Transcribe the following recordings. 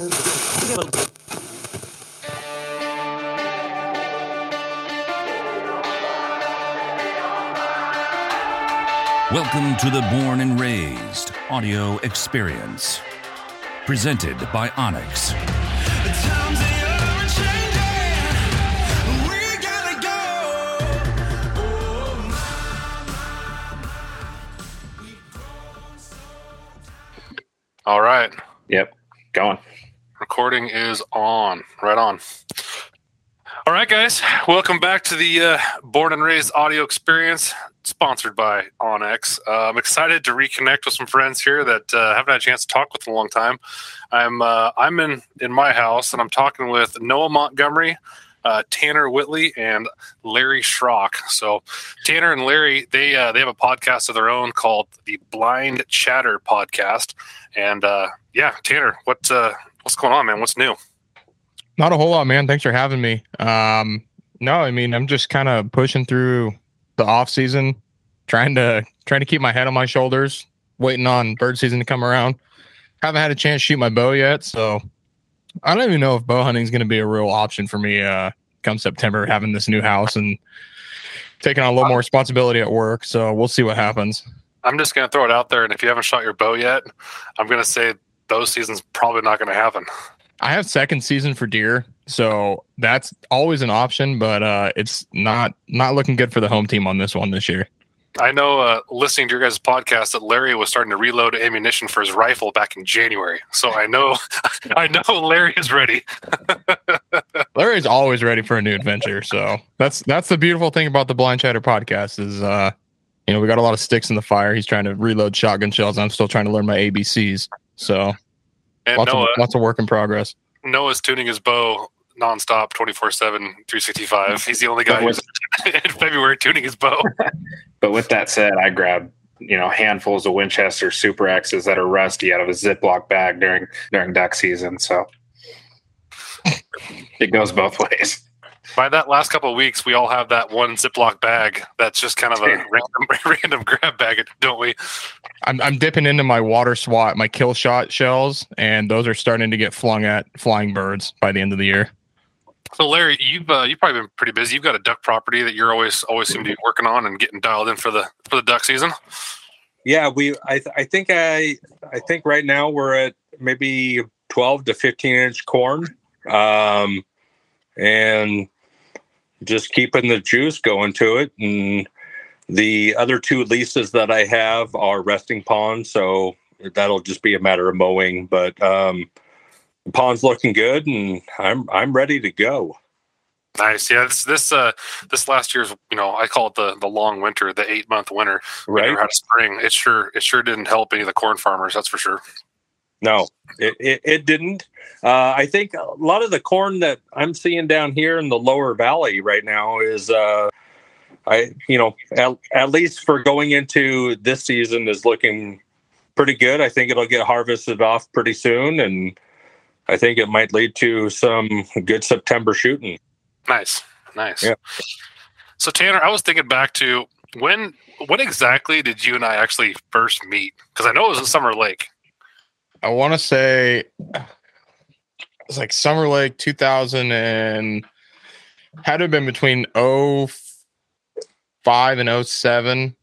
Welcome to the Born and Raised audio experience. Presented by Onyx. All right. Yep. Going. Recording is on. Right on. All right, guys. Welcome back to the uh, Born and Raised audio experience, sponsored by Onyx. Uh, I'm excited to reconnect with some friends here that uh, haven't had a chance to talk with in a long time. I'm uh, I'm in in my house and I'm talking with Noah Montgomery, uh, Tanner Whitley, and Larry Schrock. So Tanner and Larry they uh, they have a podcast of their own called the Blind Chatter Podcast. And uh, yeah, Tanner, what uh, what's going on, man? What's new? Not a whole lot, man. Thanks for having me. Um, no, I mean I'm just kind of pushing through the off season, trying to trying to keep my head on my shoulders, waiting on bird season to come around. Haven't had a chance to shoot my bow yet, so I don't even know if bow hunting is going to be a real option for me uh, come September, having this new house and taking on a little more responsibility at work. So we'll see what happens. I'm just going to throw it out there, and if you haven't shot your bow yet, I'm going to say those seasons probably not going to happen. I have second season for deer, so that's always an option, but uh, it's not not looking good for the home team on this one this year. I know, uh, listening to your guys' podcast, that Larry was starting to reload ammunition for his rifle back in January. So I know, I know Larry is ready. Larry's always ready for a new adventure. So that's that's the beautiful thing about the Blind Chatter podcast is, uh, you know, we got a lot of sticks in the fire. He's trying to reload shotgun shells. I'm still trying to learn my ABCs. So And lots Noah, of lots of work in progress. Noah's tuning his bow nonstop, 24 7, 365. He's the only guy who's in February tuning his bow. But with that said, I grabbed you know handfuls of Winchester Super X's that are rusty out of a Ziploc bag during during duck season. So it goes both ways. By that last couple of weeks, we all have that one Ziploc bag that's just kind of a random, random grab bag, don't we? I'm I'm dipping into my water swat, my kill shot shells, and those are starting to get flung at flying birds by the end of the year. So, Larry, you've uh, you've probably been pretty busy. You've got a duck property that you're always always seem to be working on and getting dialed in for the for the duck season. Yeah, we. I. th- I think I. I think right now we're at maybe twelve to fifteen inch corn, um, and just keeping the juice going to it. And the other two leases that I have are resting ponds, so that'll just be a matter of mowing. But um, the pond's looking good, and I'm I'm ready to go. Nice, yeah. This this uh this last year's you know I call it the the long winter, the eight month winter. We Right? never had a spring. It sure it sure didn't help any of the corn farmers. That's for sure. No, it, it, it didn't. Uh, I think a lot of the corn that I'm seeing down here in the lower valley right now is, uh, I you know, at, at least for going into this season is looking pretty good. I think it'll get harvested off pretty soon, and I think it might lead to some good September shooting. Nice, nice. Yeah. So Tanner, I was thinking back to when when exactly did you and I actually first meet? Because I know it was at Summer Lake. I want to say it's like Summer Lake 2000 and had to have been between 05 and 07.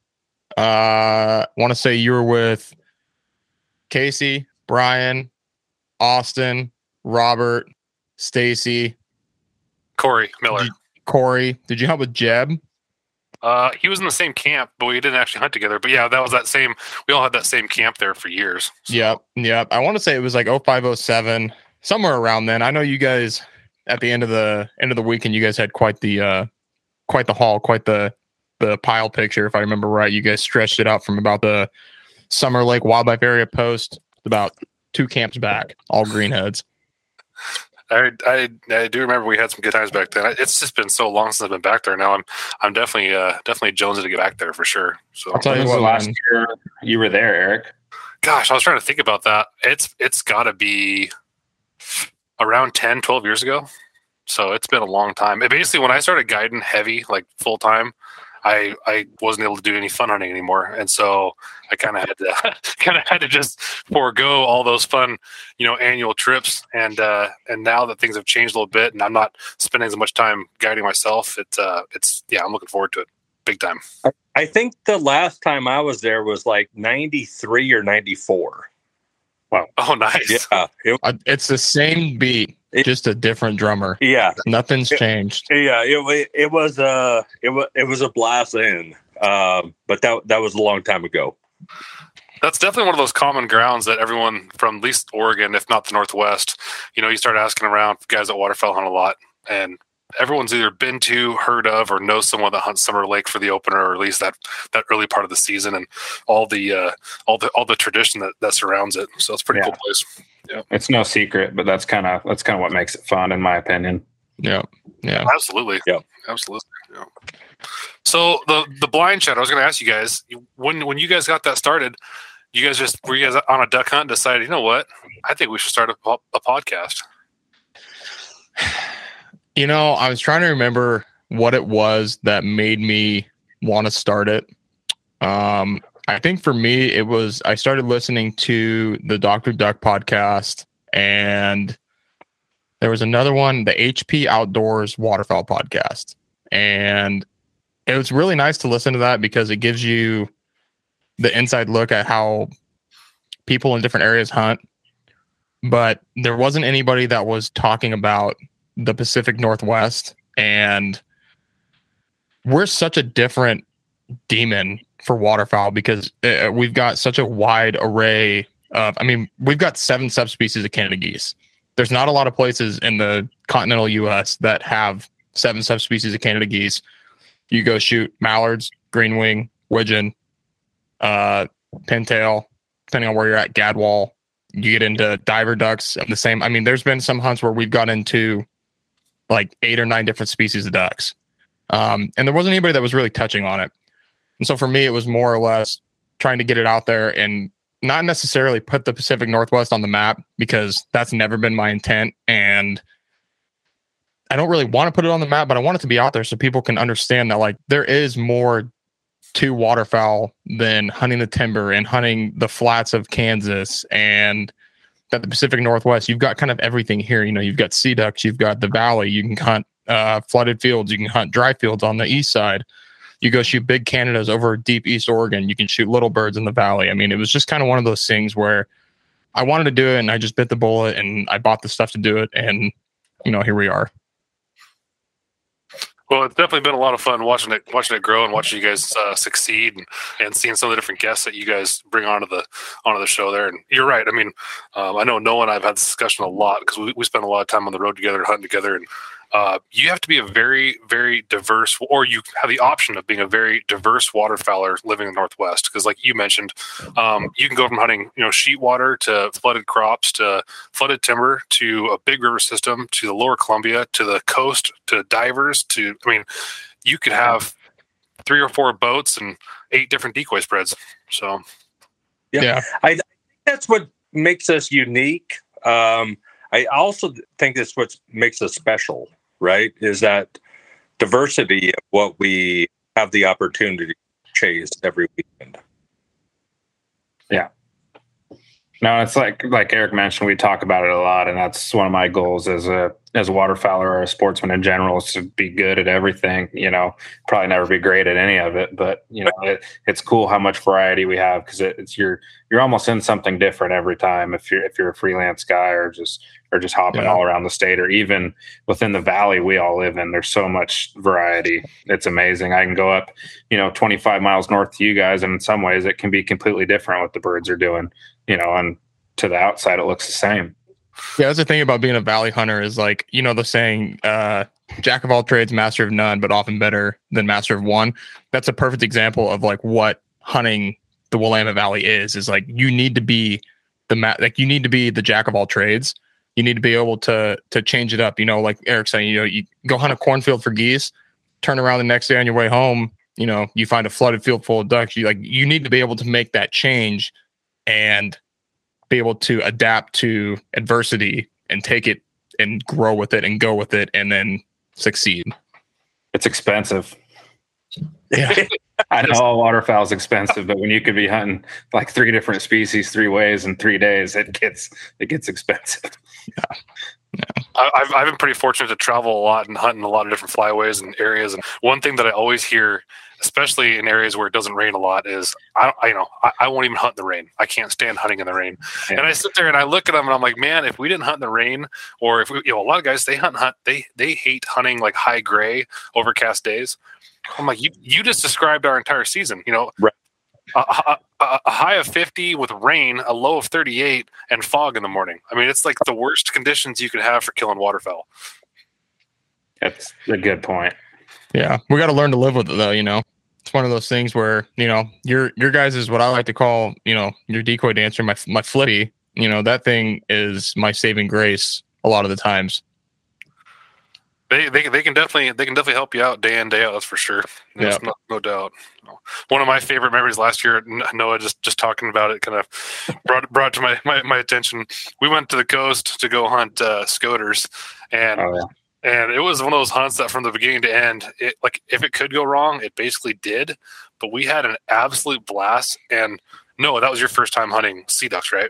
Uh, I want to say you were with Casey, Brian, Austin, Robert, Stacy, Corey Miller. Did Corey. Did you help with Jeb? Uh, he was in the same camp, but we didn't actually hunt together. But yeah, that was that same. We all had that same camp there for years. So- Yep, yep. I want to say it was like 0507, somewhere around then. I know you guys at the end of the end of the weekend, you guys had quite the uh quite the haul, quite the the pile picture, if I remember right. You guys stretched it out from about the Summer Lake Wildlife Area post about two camps back, all greenheads. I, I I do remember we had some good times back then. It's just been so long since I've been back there. Now I'm I'm definitely uh definitely jonesing to get back there for sure. So I'll tell you was the what, last year you were there, Eric? gosh, I was trying to think about that. It's it's got to be around 10, 12 years ago. So it's been a long time. It basically when I started guiding heavy like full time, I I wasn't able to do any fun hunting anymore, and so I kind of had to kind of had to just forego all those fun, you know, annual trips. And uh, and now that things have changed a little bit, and I'm not spending as much time guiding myself, it's uh, it's yeah, I'm looking forward to it big time. I think the last time I was there was like 93 or 94. Wow. Oh, nice. Yeah. It, It's the same beat, It- just a different drummer. yeah. Nothing's It- changed. Yeah. It, it was uh it was it was a blast in. Um, but that that was a long time ago. That's definitely one of those common grounds that everyone from at least Oregon, if not the Northwest, you know, you start asking around guys at waterfowl hunt a lot, and everyone's either been to, heard of, or knows someone that hunts Summer Lake for the opener, or at least that that early part of the season, and all the uh, all the all the tradition that, that surrounds it. So it's a pretty Yeah. cool place. It's no secret, but that's kind of that's kind of what makes it fun, in my opinion. Yeah. Yeah. Absolutely. Yeah. Absolutely. Yeah. So the the blind chat, I was going to ask you guys when when you guys got that started, you guys just were you guys on a duck hunt and decided, you know what, I think we should start a, a podcast. You know, I was trying to remember what it was that made me want to start it. Um, I think for me, it was I started listening to the Dr. Duck podcast, and there was another one, the HP Outdoors Waterfowl podcast. And it was really nice to listen to that because it gives you the inside look at how people in different areas hunt. But there wasn't anybody that was talking about the Pacific Northwest, and we're such a different demon for waterfowl because uh, we've got such a wide array of. I mean, we've got seven subspecies of Canada geese. There's not a lot of places in the continental U.S. that have seven subspecies of Canada geese. You go shoot mallards, green wing, widgeon, uh, pintail, depending on where you're at, gadwall. You get into diver ducks and the same. I mean, there's been some hunts where we've got into like eight or nine different species of ducks. Um, and there wasn't anybody that was really touching on it. And so for me, it was more or less trying to get it out there and not necessarily put the Pacific Northwest on the map because that's never been my intent. And I don't really want to put it on the map, but I want it to be out there so people can understand that like there is more to waterfowl than hunting the timber and hunting the flats of Kansas and that the Pacific Northwest, you've got kind of everything here. You know, you've got sea ducks, you've got the valley, you can hunt uh, flooded fields, you can hunt dry fields on the east side. You go shoot big Canadas over deep East Oregon, you can shoot little birds in the valley. I mean, it was just kind of one of those things where I wanted to do it and I just bit the bullet and I bought the stuff to do it. And, you know, here we are. Well, it's definitely been a lot of fun watching it, watching it grow, and watching you guys uh, succeed, and, and seeing some of the different guests that you guys bring onto the onto the show there. And you're right. I mean, um, I know Noah and I've had this discussion a lot because we, we spend a lot of time on the road together, hunting together, and uh, you have to be a very, very diverse, or you have the option of being a very diverse waterfowler living in the Northwest. Because, like you mentioned, um, you can go from hunting, you know, sheet water to flooded crops to flooded timber to a big river system to the lower Columbia to the coast to divers to, I mean, you could have three or four boats and eight different decoy spreads. So, Yeah. That's what makes us unique. Um, I also think that's what makes us special, right? Is that diversity of what we have the opportunity to chase every weekend. No, it's like like Eric mentioned, we talk about it a lot, and that's one of my goals as a as a waterfowler or a sportsman in general is to be good at everything. You know, probably never be great at any of it, but you know, it, it's cool how much variety we have because it, it's you're you're almost in something different every time if you're if you're a freelance guy or just or just hopping Yeah. all around the state or even within the valley we all live in. There's so much variety. It's amazing. I can go up, you know, 25 miles north to you guys, and in some ways it can be completely different what the birds are doing you know, and to the outside, it looks the same. Yeah, that's the thing about being a valley hunter is like, you know, the saying, uh, jack of all trades, master of none, but often better than master of one. That's a perfect example of like what hunting the Willamette Valley is, is like you need to be the ma- like you need to be the jack of all trades. You need to be able to to change it up. You know, like Eric saying, you know, you go hunt a cornfield for geese, turn around the next day on your way home, you know, you find a flooded field full of ducks. You like you need to be able to make that change and be able to adapt to adversity and take it and grow with it and go with it and then succeed. It's expensive. Yeah. I know waterfowl is expensive, but when you could be hunting like three different species three ways in three days, it gets it gets expensive. I- I've, I've been pretty fortunate to travel a lot and hunt in a lot of different flyways and areas. And one thing that I always hear, especially in areas where it doesn't rain a lot, is I, don't, I you know I, I won't even hunt in the rain. I can't stand hunting in the rain. Yeah. And I sit there and I look at them and I'm like, man, if we didn't hunt in the rain, or if we, you know, a lot of guys they hunt hunt they they hate hunting like high gray overcast days. I'm like, you you just described our entire season. You know, Right. a, a, a a high of 50 with rain, a low of 38, and fog in the morning. I mean, it's like the worst conditions you could have for killing waterfowl. That's a good point. Yeah, we got to learn to live with it, though. You know, it's one of those things where you know your your guys is what I like to call you know your decoy dancer, my my flippy. You know that thing is my saving grace a lot of the times. They, they, they can definitely they can definitely help you out day in day out. That's for sure. There's Yeah. no, no doubt. One of my favorite memories last year, Noah just just talking about it, kind of brought brought to my, my, my attention. We went to the coast to go hunt uh, scoters, and Oh, yeah. And it was one of those hunts that from the beginning to end, it like if it could go wrong, it basically did. But we had an absolute blast. And no that was your first time hunting sea ducks, right?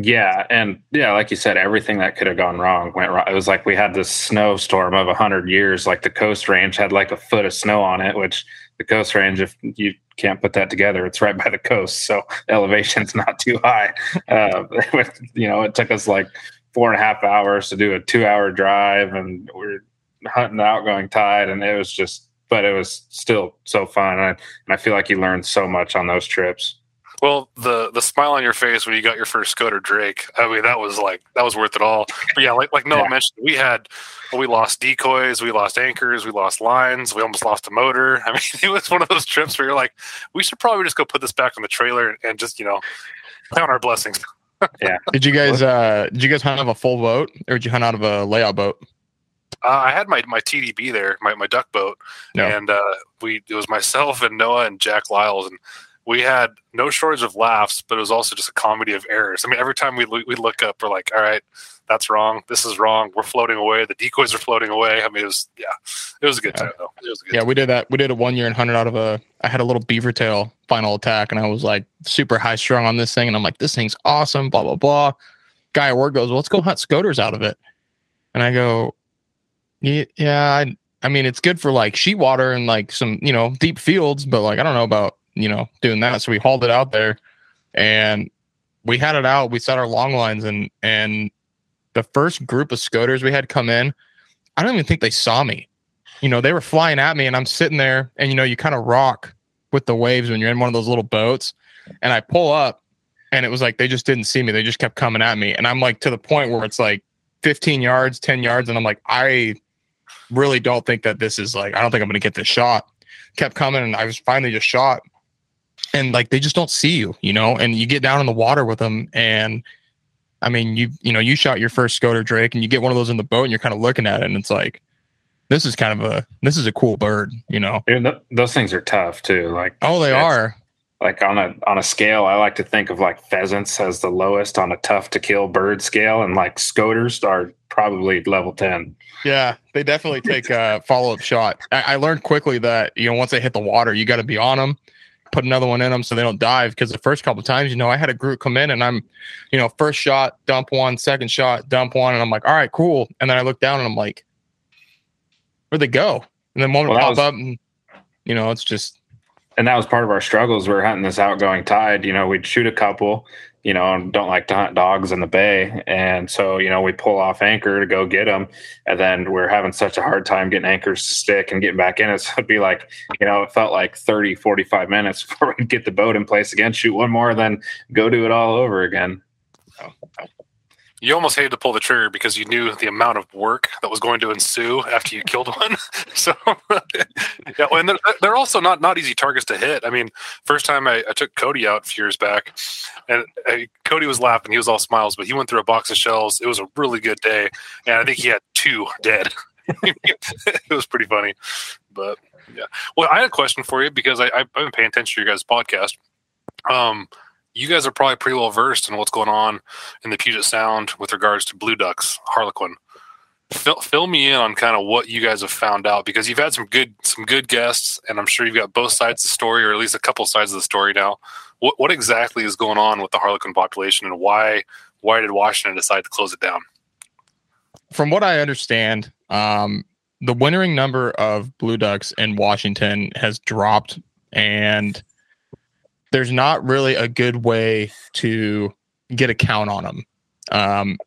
Yeah, and yeah, like you said, everything that could have gone wrong went wrong. It was like we had this snowstorm of a hundred years. Like the coast range had like a foot of snow on it, which the coast range, if you can't put that together, it's right by the coast, so elevation's not too high. Uh, you know, it took us like four and a half hours to do a two-hour drive, and we're hunting the outgoing tide, and it was just, but it was still so fun, and I, and I feel like you learned so much on those trips. Well, the the smile on your face when you got your first Scoter Drake, I mean, that was like that was worth it all. But yeah, like like Noah Yeah. mentioned, we had we lost decoys, we lost anchors, we lost lines, we almost lost a motor. I mean, it was one of those trips where you're like, we should probably just go put this back on the trailer and just you know count our blessings. Did you guys uh did you guys hunt out of a full boat or did you hunt out of a layout boat? Uh, I had my my TDB there, my my duck boat, No. and uh, we it was myself and Noah and Jack Lyles, and we had no shortage of laughs, but it was also just a comedy of errors. I mean, every time we we look up, we're like, all right, that's wrong. This is wrong. We're floating away. The decoys are floating away. I mean, it was yeah, it was a good Yeah. time though. It was a good. Yeah, we did that. We did a one year and hunted out of a. I had a little beaver tail final attack, and I was like super high strung on this thing, and I'm like, this thing's awesome. Blah blah blah. Guy at work goes, well, let's go hunt scoters out of it, and I go, yeah, yeah. I, I mean, it's good for like sheet water and like some you know deep fields, but like I don't know about you know doing that. So we hauled it out there, and we had it out. We set our long lines, and and the first group of scoters we had come in, I don't even think they saw me you know, they were flying at me and I'm sitting there and, you know, you kind of rock with the waves when you're in one of those little boats. And I pull up and it was like they just didn't see me. They just kept coming at me. And I'm like to the point where it's like 15 yards, 10 yards. And I'm like, I really don't think that this is like, I don't think I'm going to get this shot. Kept coming and I was finally just shot. And like they just don't see you, you know, and you get down in the water with them. And I mean, you, you know, you shot your first Scoter Drake and you get one of those in the boat and you're kind of looking at it and it's like, this is kind of a this is a cool bird, you know. Dude, th- those things are tough too. Like Oh, they are. like on a on a scale, I like to think of like pheasants as the lowest on a tough to kill bird scale, and like scoters are probably level ten. Yeah, they definitely take a follow up shot. I, I learned quickly that you know once they hit the water, you got to be on them, put another one in them so they don't dive. Because the first couple times, you know, I had a group come in and I'm, you know, first shot, dump one, second shot, dump one, and I'm like, all right, cool. And then I look down and I'm like, where'd they go? And then one Well, pop was- up, and you know, it's just And that was part of our struggles. We were hunting this outgoing tide. You know, we'd shoot a couple. You know, don't like to hunt dogs in the bay, and so you know we pull off anchor to go get them, and then we're having such a hard time getting anchors to stick and getting back in it. So it'd be like, you know, it felt like 30, 45 minutes before we'd get the boat in place again, shoot one more, then go do it all over again. You almost hated to pull the trigger because you knew the amount of work that was going to ensue after you killed one. so, yeah, and they're, they're also not not easy targets to hit. I mean, first time I, I took Cody out a few years back, and Cody was laughing. He was all smiles, but he went through a box of shells. It was a really good day, and I think he had two dead. it was pretty funny, but yeah. Well, I had a question for you because I, I've been paying attention to your guys' podcast. Um, you guys are probably pretty well versed in what's going on in the Puget Sound with regards to blue ducks, harlequin. fill, fill me in on kind of what you guys have found out because you've had some good some good guests, and I'm sure you've got both sides of the story, or at least a couple sides of the story now. What what exactly is going on with the harlequin population, and why why did Washington decide to close it down? From what I understand, um, the wintering number of blue ducks in Washington has dropped, and there's not really a good way to get a count on them. Um,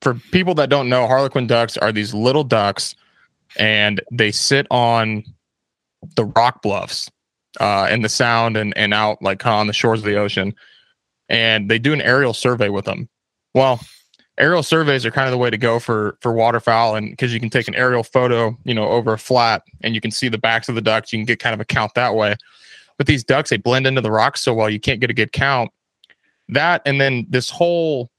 for people that don't know, Harlequin ducks are these little ducks, and they sit on the rock bluffs uh, in the sound and, and out like on the shores of the ocean. And they do an aerial survey with them. Well, aerial surveys are kind of the way to go for for waterfowl and because you can take an aerial photo you know over a flat and you can see the backs of the ducks you can get kind of a count that way but these ducks they blend into the rocks so well you can't get a good count that and then this whole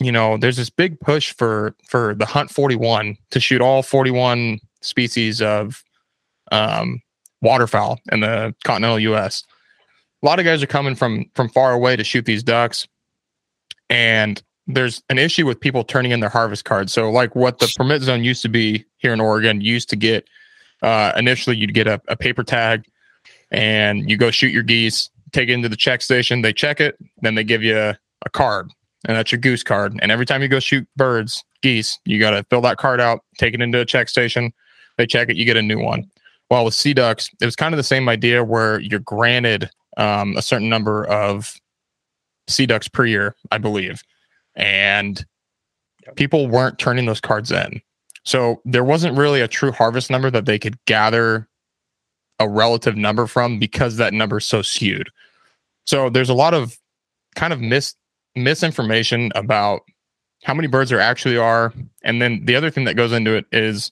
you know there's this big push for for the hunt 41 to shoot all 41 species of um waterfowl in the continental us a lot of guys are coming from from far away to shoot these ducks and there's an issue with people turning in their harvest cards. So, like what the permit zone used to be here in Oregon, used to get uh, initially you'd get a, a paper tag and you go shoot your geese, take it into the check station, they check it, then they give you a, a card, and that's your goose card. And every time you go shoot birds, geese, you got to fill that card out, take it into a check station, they check it, you get a new one. Well, with sea ducks, it was kind of the same idea where you're granted um, a certain number of sea ducks per year, I believe and people weren't turning those cards in. So there wasn't really a true harvest number that they could gather a relative number from because that number is so skewed. So there's a lot of kind of mis misinformation about how many birds there actually are. And then the other thing that goes into it is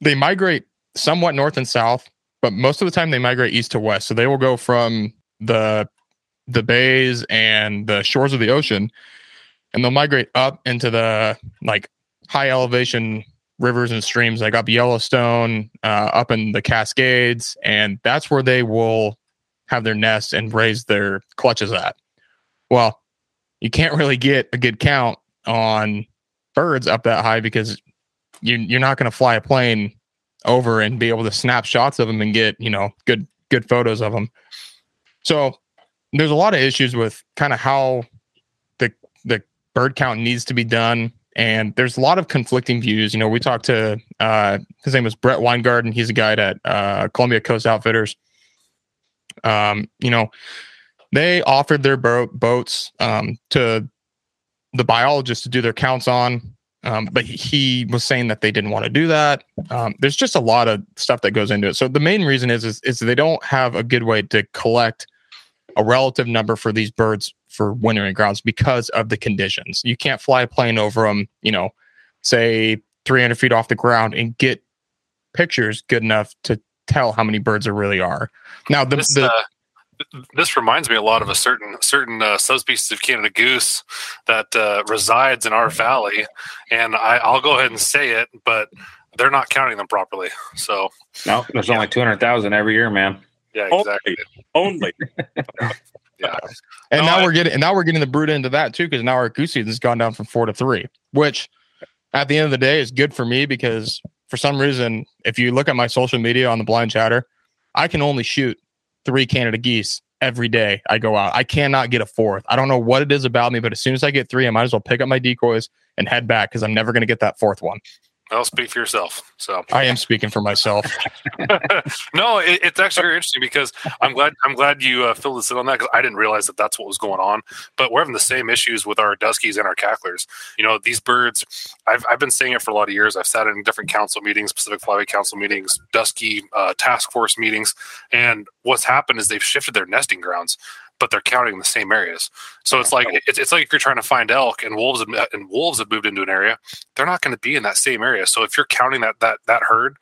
they migrate somewhat north and south, but most of the time they migrate east to west. So they will go from the the bays and the shores of the ocean and they'll migrate up into the like high elevation rivers and streams like up Yellowstone, uh, up in the Cascades, and that's where they will have their nests and raise their clutches at. Well, you can't really get a good count on birds up that high because you, you're not going to fly a plane over and be able to snap shots of them and get you know good good photos of them. So there's a lot of issues with kind of how the the bird count needs to be done. And there's a lot of conflicting views. You know, we talked to uh, his name was Brett Weingarten. He's a guide at uh, Columbia Coast Outfitters. Um, you know, they offered their bo- boats um, to the biologists to do their counts on, um, but he was saying that they didn't want to do that. Um, there's just a lot of stuff that goes into it. So the main reason is, is is they don't have a good way to collect a relative number for these birds for wintering grounds because of the conditions. You can't fly a plane over them, you know, say 300 feet off the ground and get pictures good enough to tell how many birds there really are. Now, the, this, the uh, this reminds me a lot of a certain certain uh, subspecies of Canada goose that uh, resides in our valley, and I, I'll go ahead and say it, but they're not counting them properly. So no, there's yeah. only two hundred thousand every year, man. Yeah, exactly. Only. yeah. And No, now I- we're getting and now we're getting the brood into that too, because now our goose season's gone down from four to three, which at the end of the day is good for me because for some reason, if you look at my social media on the blind chatter, I can only shoot three Canada geese every day I go out. I cannot get a fourth. I don't know what it is about me, but as soon as I get three, I might as well pick up my decoys and head back because I'm never going to get that fourth one. I'll speak for yourself. So I am speaking for myself. no, it, it's actually very interesting because I'm glad I'm glad you uh, filled us in on that because I didn't realize that that's what was going on. But we're having the same issues with our duskies and our cacklers. You know, these birds. I've I've been saying it for a lot of years. I've sat in different council meetings, Pacific Flyway Council meetings, dusky uh, task force meetings, and what's happened is they've shifted their nesting grounds. But they're counting the same areas, so it's like it's, it's like if you're trying to find elk and wolves have, and wolves have moved into an area, they're not going to be in that same area. So if you're counting that that that herd,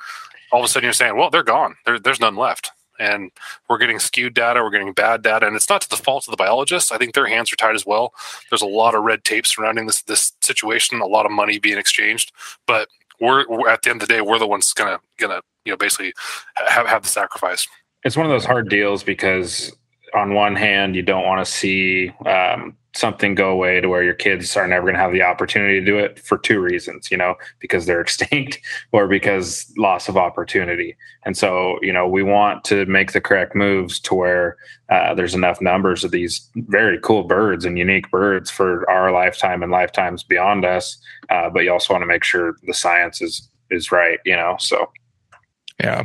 all of a sudden you're saying, well, they're gone. There, there's none left. And we're getting skewed data, we're getting bad data, and it's not to the fault of the biologists. I think their hands are tied as well. There's a lot of red tape surrounding this this situation, a lot of money being exchanged. But we're, we're at the end of the day, we're the ones gonna gonna you know basically have have the sacrifice. it's one of those hard deals because on one hand, you don't want to see um, something go away to where your kids are never going to have the opportunity to do it for two reasons, you know, because they're extinct or because loss of opportunity. And so, you know, we want to make the correct moves to where uh, there's enough numbers of these very cool birds and unique birds for our lifetime and lifetimes beyond us. Uh, but you also want to make sure the science is is right, you know. So, yeah.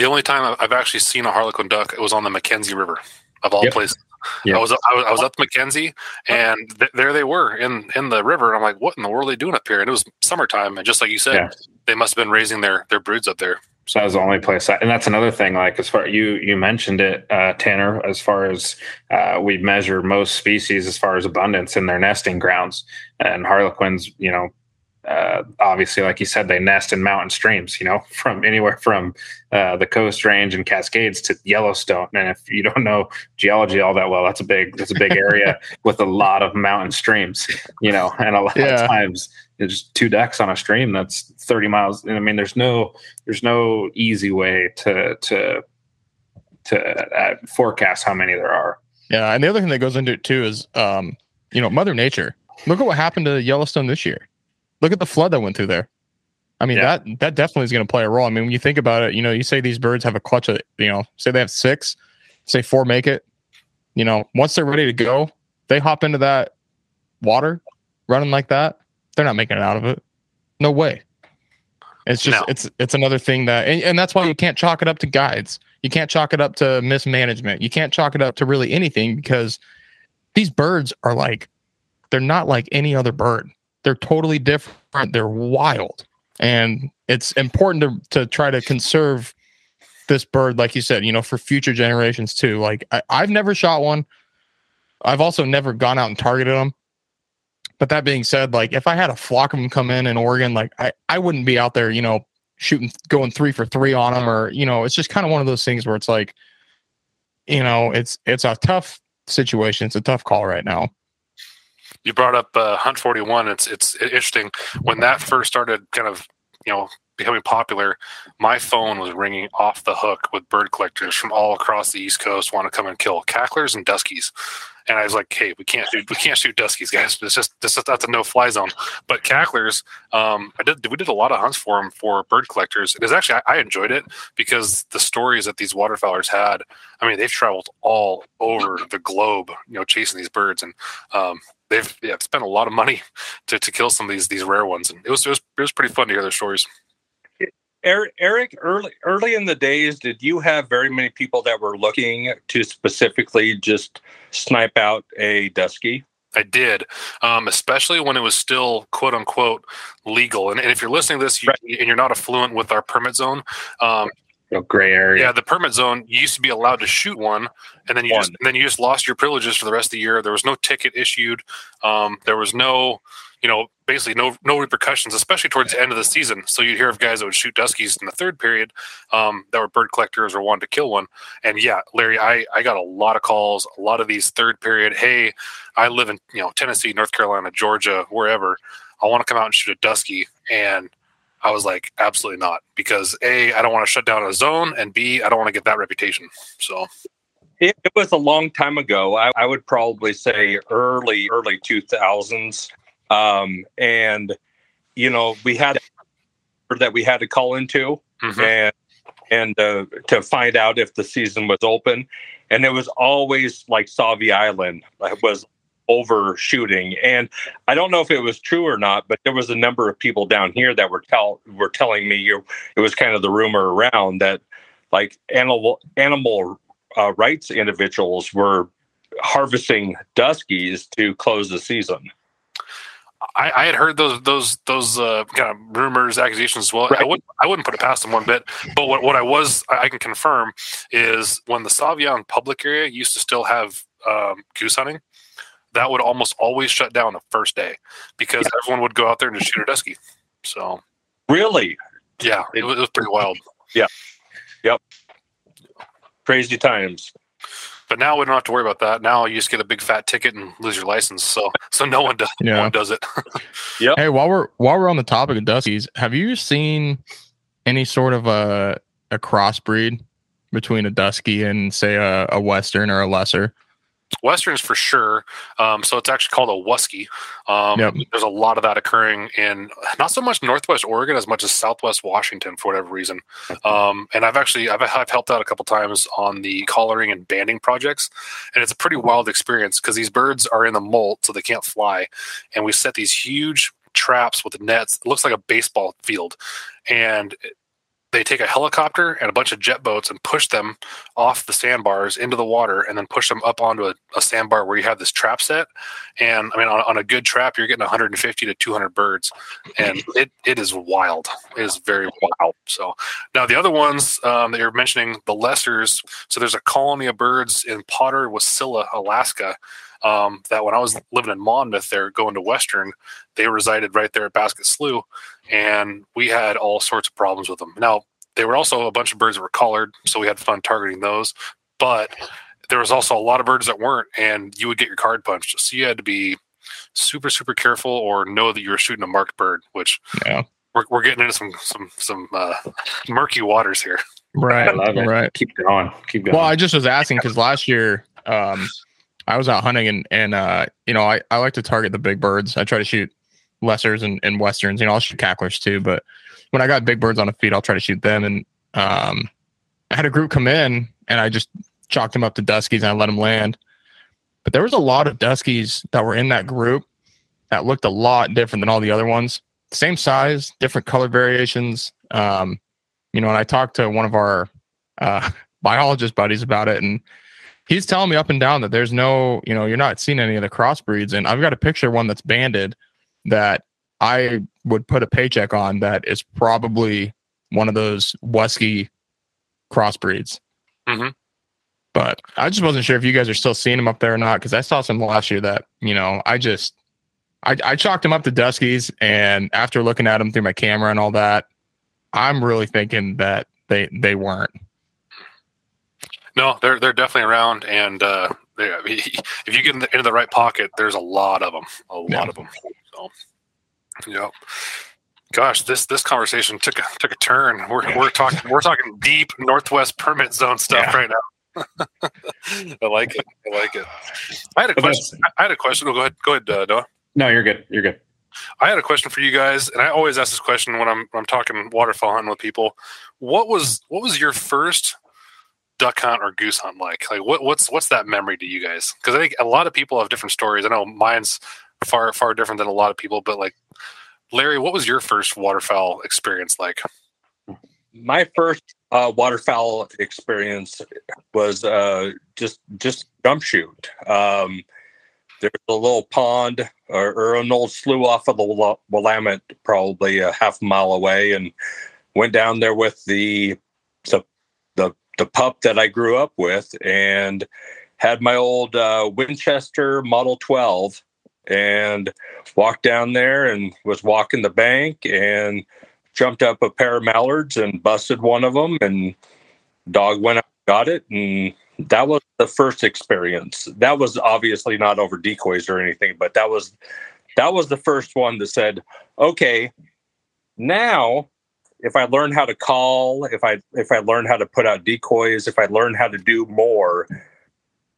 The only time I've actually seen a harlequin duck, it was on the McKenzie River, of all Yep. places. Yep. I was I was, I was up Mackenzie, and th- there they were in in the river. And I'm like, what in the world are they doing up here? And it was summertime, and just like you said, Yeah. they must have been raising their their broods up there. So that was the only place, I, and that's another thing. Like as far you you mentioned it, uh, Tanner. As far as uh, we measure most species as far as abundance in their nesting grounds, and harlequins, you know, uh, obviously, like you said, they nest in mountain streams. You know, from anywhere from uh, the Coast Range and Cascades to Yellowstone. And if you don't know geology all that well, that's a big that's a big area with a lot of mountain streams. You know, and a lot Yeah. of times there's two ducks on a stream that's 30 miles. And I mean, there's no there's no easy way to to to uh, forecast how many there are. Yeah, and the other thing that goes into it too is, um, you know, Mother Nature. Look at what happened to Yellowstone this year. Look at the flood that went through there. I mean, Yeah. that that definitely is going to play a role. I mean, when you think about it, you know, you say these birds have a clutch of, you know, say they have six, say four make it. You know, once they're ready to go, they hop into that water running like that. They're not making it out of it. No way. It's just No. it's it's another thing that and, and that's why you can't chalk it up to guides. You can't chalk it up to mismanagement. You can't chalk it up to really anything because these birds are like they're not like any other bird. They're totally different. They're wild. And it's important to to try to conserve this bird, like you said, you know, for future generations too. Like I, I've never shot one. I've also never gone out and targeted them. But that being said, like if I had a flock of them come in in Oregon, like I, I wouldn't be out there, you know, shooting, going three for three on them, or you know, it's just kind of one of those things where it's like, you know, it's it's a tough situation. It's a tough call right now. You brought up uh, Hunt 41. It's it's interesting when that first started, kind of you know becoming popular. My phone was ringing off the hook with bird collectors from all across the East Coast want to come and kill cacklers and duskies. And I was like, "Hey, we can't shoot. We can't shoot duskies, guys. It's just this is that's a no fly zone." But cacklers, um, I did. We did a lot of hunts for them for bird collectors. It was actually I, I enjoyed it because the stories that these waterfowlers had. I mean, they've traveled all over the globe, you know, chasing these birds, and um, they've yeah, spent a lot of money to, to kill some of these these rare ones, and it was it was, it was pretty fun to hear their stories. Eric, Eric, early early in the days, did you have very many people that were looking to specifically just snipe out a dusky? I did, um, especially when it was still quote unquote legal. And, and if you're listening to this you, and you're not affluent with our permit zone, um, You know, gray area. yeah, the permit zone you used to be allowed to shoot one, and then you One. just and then you just lost your privileges for the rest of the year. There was no ticket issued. Um, there was no, you know, basically no no repercussions, especially towards the end of the season. So you'd hear of guys that would shoot duskies in the third period um, that were bird collectors or wanted to kill one. And yeah, Larry, I I got a lot of calls, a lot of these third period. Hey, I live in you know Tennessee, North Carolina, Georgia, wherever. I want to come out and shoot a dusky, and I was like, absolutely not, because a I don't want to shut down a zone, and b I don't want to get that reputation. So It, it was a long time ago. I, I would probably say early early two thousands, um, and you know we had that we had to call into. mhm. and and uh, to find out if the season was open, and it was always like Sauvie Island was overshooting, and I don't know if it was true or not, but there was a number of people down here that were tell were telling me you it was kind of the rumor around that like animal animal uh, rights individuals were harvesting duskies to close the season. I, I had heard those those those uh, kind of rumors, accusations as well. I wouldn't I wouldn't put it past them one bit. But what, what I was I I can confirm is when the Savion public area used to still have um, goose hunting, that would almost always shut down the first day because everyone would go out there and just shoot a dusky. So Really yeah, it was, it was pretty wild. Yeah, yep, crazy times. But now we don't have to worry about that. Now you just get a big fat ticket and lose your license. So so no one does no Yeah. one does it. Hey, while we're while we're on the topic of duskies, have you seen any sort of a a crossbreed between a dusky and say a, a western or a lesser? Westerns for sure. Um, so it's actually called a Wusky. Um, Yep. There's a lot of that occurring in not so much Northwest Oregon as much as Southwest Washington for whatever reason. Um, and I've actually I've, I've helped out a couple times on the collaring and banding projects, and it's a pretty wild experience because these birds are in the molt, so they can't fly, and we set these huge traps with nets. It looks like a baseball field, and they take a helicopter and a bunch of jet boats and push them off the sandbars into the water and then push them up onto a, a sandbar where you have this trap set. And I mean, on, on a good trap, you're getting 150 to 200 birds, and it, it is wild. It is very wild. So now the other ones um, that you're mentioning, the lessers. So there's a colony of birds in Potter, Wasilla, Alaska. Um, that when I was living in Monmouth, there going to Western, they resided right there at Basket Slough, and we had all sorts of problems with them. Now they were also a bunch of birds that were collared, so we had fun targeting those. But there was also a lot of birds that weren't, and you would get your card punched. So you had to be super, super careful, or know that you were shooting a marked bird. Which Yeah. we're, we're getting into some some some uh, murky waters here. Right. I love it. Right. Keep going. Keep going. Well, I just was asking because last year um, I was out hunting and and uh, you know I, I like to target the big birds. I try to shoot lessers and, and westerns. You know I'll shoot cacklers too, but when I got big birds on a feed, I'll try to shoot them. And um, I had a group come in and I just chalked them up to duskies and I let them land. But there was a lot of duskies that were in that group that looked a lot different than all the other ones. Same size, different color variations. Um, you know, and I talked to one of our uh, biologist buddies about it, and he's telling me up and down that there's no, you know, you're not seeing any of the crossbreeds. And I've got a picture of one that's banded that I would put a paycheck on that is probably one of those Wesky crossbreeds. Mhm. But I just wasn't sure if you guys are still seeing them up there or not because I saw some last year that you know I just I, I chalked them up to Duskies, and after looking at them through my camera and all that, I'm really thinking that they they weren't. No, they're they're definitely around, and uh, they, if you get in the, into the right pocket, there's a lot of them, a lot Yeah. of them. So, yeah. Gosh, this this conversation took a took a turn. We're we're talking we're talking deep Northwest permit zone stuff Yeah. right now. I like it. I like it. I had a question. I had a question. Oh, go ahead. Go ahead, uh, Noah. no, you're good. You're good. I had a question for you guys, and I always ask this question when I'm when I'm talking waterfowl hunting with people. What was what was your first duck hunt or goose hunt like? Like what what's what's that memory to you guys? Because I think a lot of people have different stories. I know mine's far far different than a lot of people, but like Larry, what was your first waterfowl experience like? my first uh, waterfowl experience was uh, just just jump shoot. Um, there's a little pond or, or an old slough off of the Willamette, probably a half mile away, and went down there with the the the, the pup that I grew up with, and had my old uh, Winchester Model 12, and walked down there and was walking the bank and jumped up a pair of mallards and busted one of them and dog went and got it. And that was the first experience. That was obviously not over decoys or anything but that was that was the first one that said okay now if i learn how to call if i if i learn how to put out decoys if i learn how to do more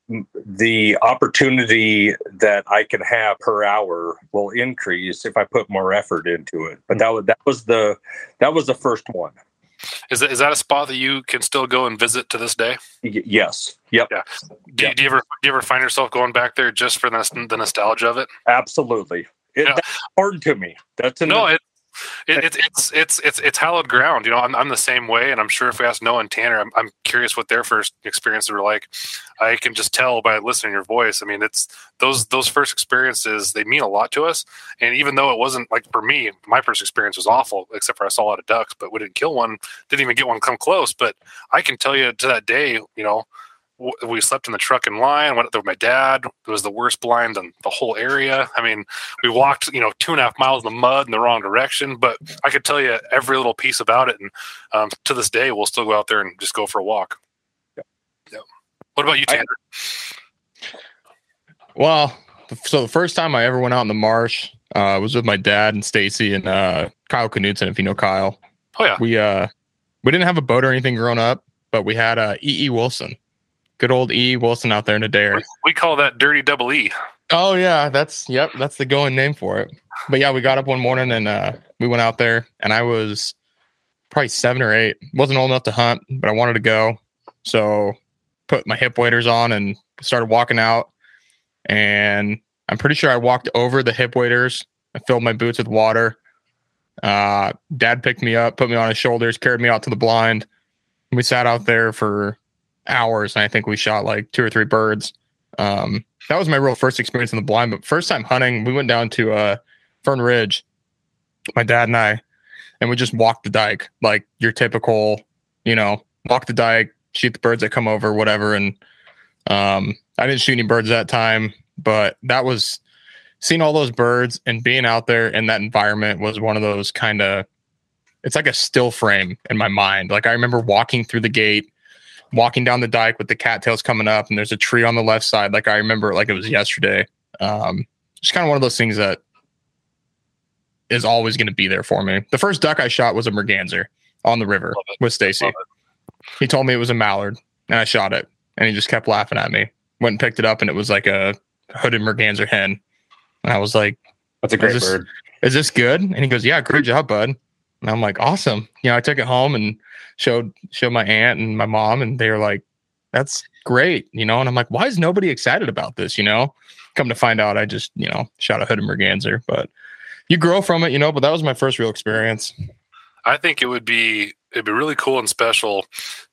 the opportunity that I can have per hour will increase if I put more effort into it. But that was that was the that was the first one. Is that, is that a spot that you can still go and visit to this day? Y- yes. Yep. Do, you, do you ever do you ever find yourself going back there just for the, the nostalgia of it? Absolutely. It, Yeah. That's important to me. That's in No, the, it, it, it's it's it's it's hallowed ground. You know, I'm I'm the same way, and I'm sure if we ask Noah and Tanner, I'm I'm curious what their first experiences were like. I can just tell by listening to your voice. I mean, it's those those first experiences they mean a lot to us. And even though it wasn't like for me, my first experience was awful, except for I saw a lot of ducks, but we didn't kill one, didn't even get one come close. But I can tell you to that day, you know, we slept in the truck in line. Went up there with my dad. It was the worst blind in the whole area. I mean, we walked, you know, two and a half miles in the mud in the wrong direction. But I could tell you every little piece about it. And um, to this day, we'll still go out there and just go for a walk. Yeah. What about you, I- Tanner? Well, so the first time I ever went out in the marsh uh, was with my dad and Stacy and uh, Kyle Knutson. If you know Kyle, oh yeah. we uh we didn't have a boat or anything growing up, but we had uh, E. E. Wilson, good old E. Wilson out there in Adair. dare. we call that dirty double E. Oh yeah, that's yep, that's the going name for it. But yeah, we got up one morning and uh, we went out there, and I was probably seven or eight. wasn't old enough to hunt, but I wanted to go, so put my hip waders on and started walking out. And I'm pretty sure I walked over the hip waders. I filled my boots with water. Uh, Dad picked me up, put me on his shoulders, carried me out to the blind. We sat out there for hours, and I think we shot like two or three birds. Um, that was my real first experience in the blind. But first time hunting, we went down to uh, Fern Ridge, my dad and I, and we just walked the dike like your typical, you know, walk the dike, shoot the birds that come over, whatever. And um, I didn't shoot any birds that time, but that was seeing all those birds and being out there in that environment was one of those kind of it's like a still frame in my mind. Like I remember walking through the gate, walking down the dike with the cattails coming up, and there's a tree on the left side. Like I remember it like it was yesterday. Um, it's kind of one of those things that is always going to be there for me. The first duck I shot was a merganser on the river with Stacy. He told me it was a mallard, and I shot it, and he just kept laughing at me. Went and picked it up, and it was like a hooded merganser hen. And I was like, That's a great Is this- bird. is this good? And he goes, yeah, great job, bud. And I'm like, awesome. You know, I took it home and showed showed my aunt and my mom, and they were like, that's great. You know, and I'm like, why is nobody excited about this? You know, come to find out, I just you know shot a hooded merganser, but you grow from it, you know. But that was my first real experience. I think it would be it'd be really cool and special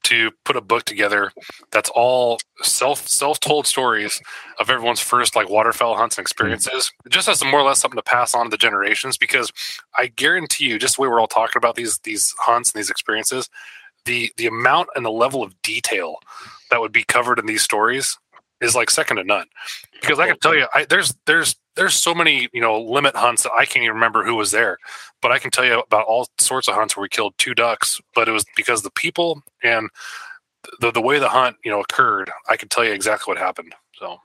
to put a book together that's all self self told stories of everyone's first like waterfowl hunts and experiences. Just as more or less something to pass on to the generations because I guarantee you, just the way we're all talking about these these hunts and these experiences, the the amount and the level of detail that would be covered in these stories is like second to none. Because I can tell you, I, there's there's there's so many you know limit hunts that I can't even remember who was there but I can tell you about all sorts of hunts where we killed two ducks, but it was because the people and the the way the hunt you know occurred. I can tell you exactly what happened. So,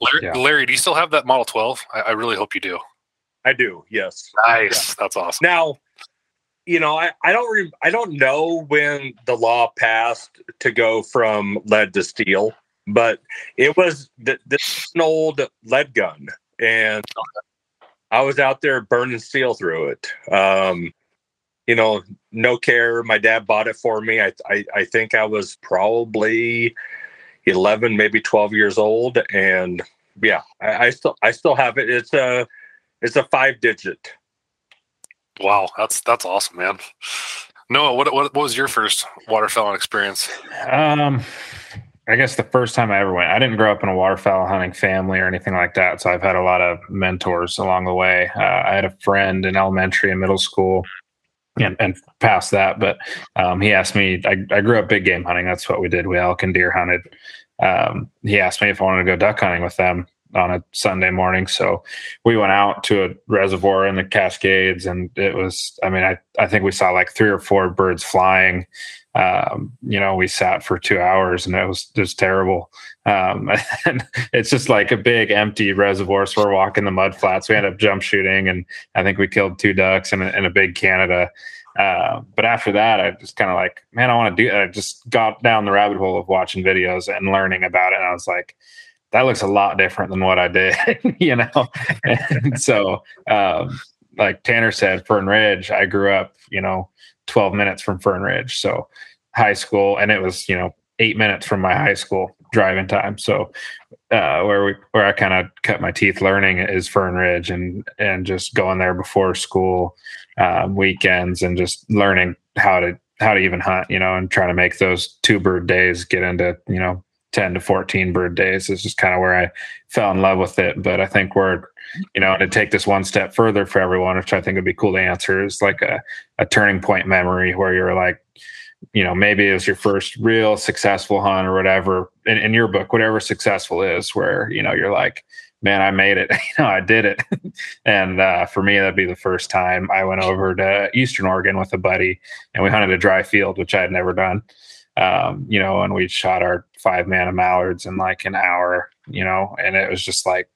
Larry, Yeah. Larry do you still have that Model 12? I, I really hope you do. I do. Yes. Nice, that's awesome. Now, you know, I, I don't re- I don't know when the law passed to go from lead to steel, but it was th- this an old lead gun, and I was out there burning steel through it. Um, you know, no care. My dad bought it for me. I I, I think I was probably eleven, maybe twelve years old, and yeah, I, I still I still have it. It's a it's a five digit. Wow, that's that's awesome, man. Noah, what what, what was your first waterfowl experience? Um, I guess the first time I ever went, I didn't grow up in a waterfowl hunting family or anything like that. So I've had a lot of mentors along the way. Uh, I had a friend in elementary and middle school and, and past that, but um, he asked me, I, I grew up big game hunting. That's what we did. We elk and deer hunted. Um, he asked me if I wanted to go duck hunting with them on a Sunday morning. So we went out to a reservoir in the Cascades and it was, I mean, I, I think we saw like three or four birds flying um, you know, we sat for two hours and it was just terrible. Um, and it's just like a big empty reservoir. So we're walking the mud flats. We ended up jump shooting and I think we killed two ducks and a, and a big Canada. Uh, but after that, I just kind of like, man, I want to do I just got down the rabbit hole of watching videos and learning about it. And I was like, that looks a lot different than what I did, you know? and so, um, like Tanner said, Fern Ridge, I grew up, you know, 12 minutes from Fern Ridge. So high school, and it was, you know, eight minutes from my high school driving time. So uh, where we where I kind of cut my teeth learning is Fern Ridge and and just going there before school, um, weekends, and just learning how to how to even hunt, you know, and trying to make those two bird days get into you know 10 to 14 bird days This is just kind of where I fell in love with it. But I think we're, you know, to take this one step further for everyone, which I think would be cool to answer, is like a, a turning point memory where you're like, you know, maybe it was your first real successful hunt or whatever in, in your book, whatever successful is, where, you know, you're like, man, I made it. you know, I did it. and uh, for me, that'd be the first time I went over to Eastern Oregon with a buddy and we hunted a dry field, which I had never done um, you know, and we shot our five man of mallards in like an hour, you know, and it was just like,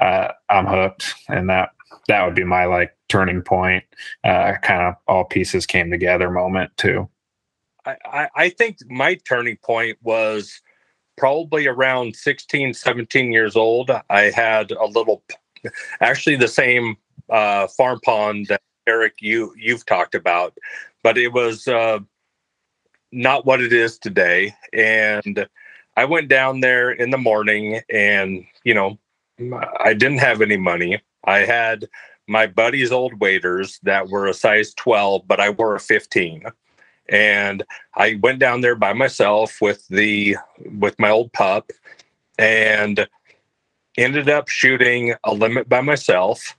uh, I'm hooked. And that, that would be my like turning point, uh, kind of all pieces came together moment too. I, I, think my turning point was probably around 16, 17 years old. I had a little, actually the same uh, farm pond that Eric you you've talked about, but it was uh, not what it is today. And I went down there in the morning, and you know, I didn't have any money. I had my buddy's old waders that were a size 12, but I wore a 15 and I went down there by myself with the with my old pup and ended up shooting a limit by myself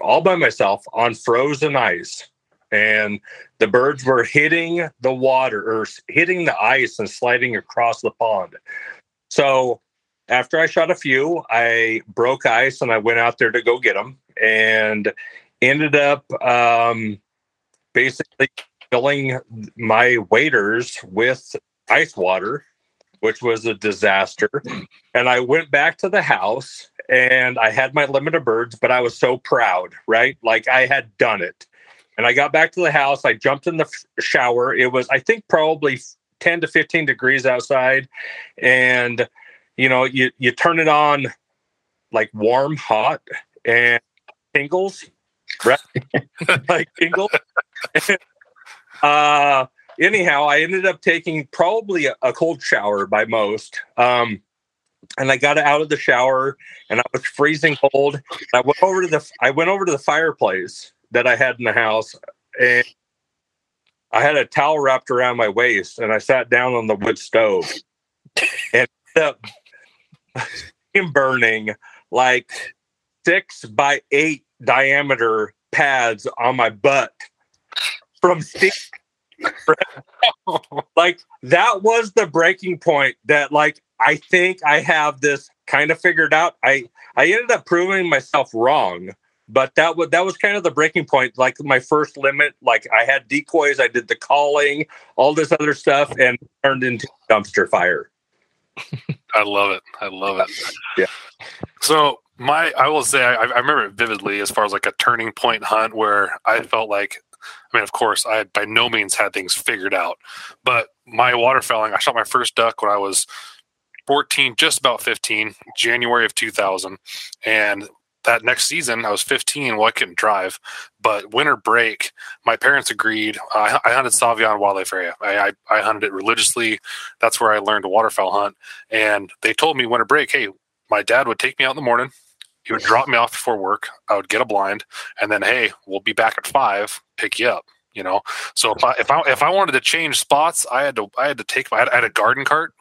all by myself on frozen ice. And the birds were hitting the water or hitting the ice and sliding across the pond. So after i shot a few i broke ice and i went out there to go get them and ended up um, basically filling my waders with ice water, which was a disaster. And I went back to the house and I had my limit of birds, but I was so proud, right? Like I had done it. And I got back to the house. I jumped in the shower. It was, I think, probably 10 to 15 degrees outside. And, you know, you, you turn it on like warm, hot, and tingles, right? like tingles. uh, anyhow, I ended up taking probably a, a cold shower by most. Um, and I got out of the shower and I was freezing cold. I went over to the I went over to the fireplace that I had in the house and I had a towel wrapped around my waist and I sat down on the wood stove and up burning like six by eight diameter pads on my butt from Steve. like that was the breaking point that like I think I have this kind of figured out. I I ended up proving myself wrong, but that was that was kind of the breaking point. Like my first limit, like I had decoys, I did the calling, all this other stuff, and turned into dumpster fire. I love it. I love it. Yeah. So my, I will say, I, I remember it vividly as far as like a turning point hunt where I felt like I mean, of course, I by no means had things figured out, but my waterfowling, I shot my first duck when I was 14, just about 15, January of 2000. And that next season, I was 15. Well, I couldn't drive, but winter break, my parents agreed. I, I hunted Sauvie Island Wildlife Area. I, I, I, hunted it religiously. That's where I learned to waterfowl hunt. And they told me winter break, hey, my dad would take me out in the morning. He would drop me off before work. I would get a blind, and then hey, we'll be back at five, pick you up. You know, so if I if I if I wanted to change spots, I had to I had to take my I had a garden cart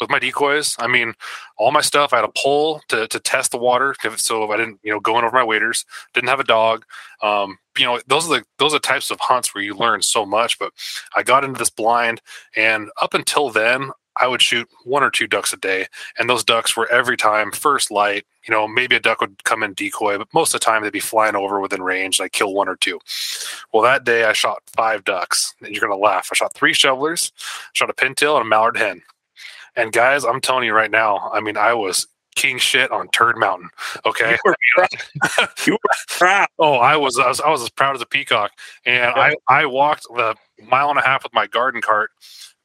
with my decoys. I mean, all my stuff. I had a pole to, to test the water, so I didn't, you know, going over my waders. Didn't have a dog. Um, you know, those are the those are types of hunts where you learn so much. But I got into this blind, and up until then, I would shoot one or two ducks a day, and those ducks were every time first light. You know, maybe a duck would come in decoy, but most of the time they'd be flying over within range. And I kill one or two. Well, that day I shot five ducks. You're gonna laugh. I shot three shovelers, shot a pintail, and a mallard hen. And guys, I'm telling you right now, I mean, I was king shit on Turd Mountain. Okay, you were proud. you were proud. oh, I was, I was, I was as proud as a peacock, and. I, I walked the mile and a half with my garden cart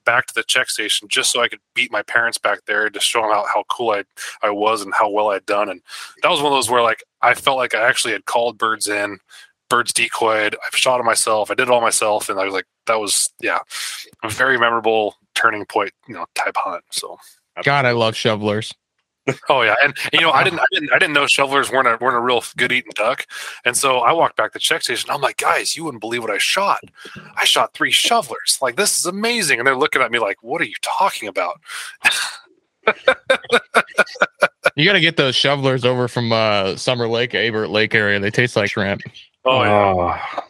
back to the check station just so I could beat my parents back there to show them how, how cool I, I was and how well I'd done. And that was one of those where like I felt like I actually had called birds in, birds decoyed, I've shot them myself, I did it all myself, and I was like, that was yeah, a very memorable turning point, you know, type hunt. So God, I love shovelers. Oh yeah, and, and, you know I didn't I didn't I didn't know shovelers weren't a weren't a real good eating duck, and so I walked back to the check station. I'm like, guys, you wouldn't believe what I shot. I shot three shovelers. Like this is amazing, and they're looking at me like, what are you talking about? you got to get those shovelers over from uh, Summer Lake, Abert Lake area. They taste like shrimp. Oh, yeah.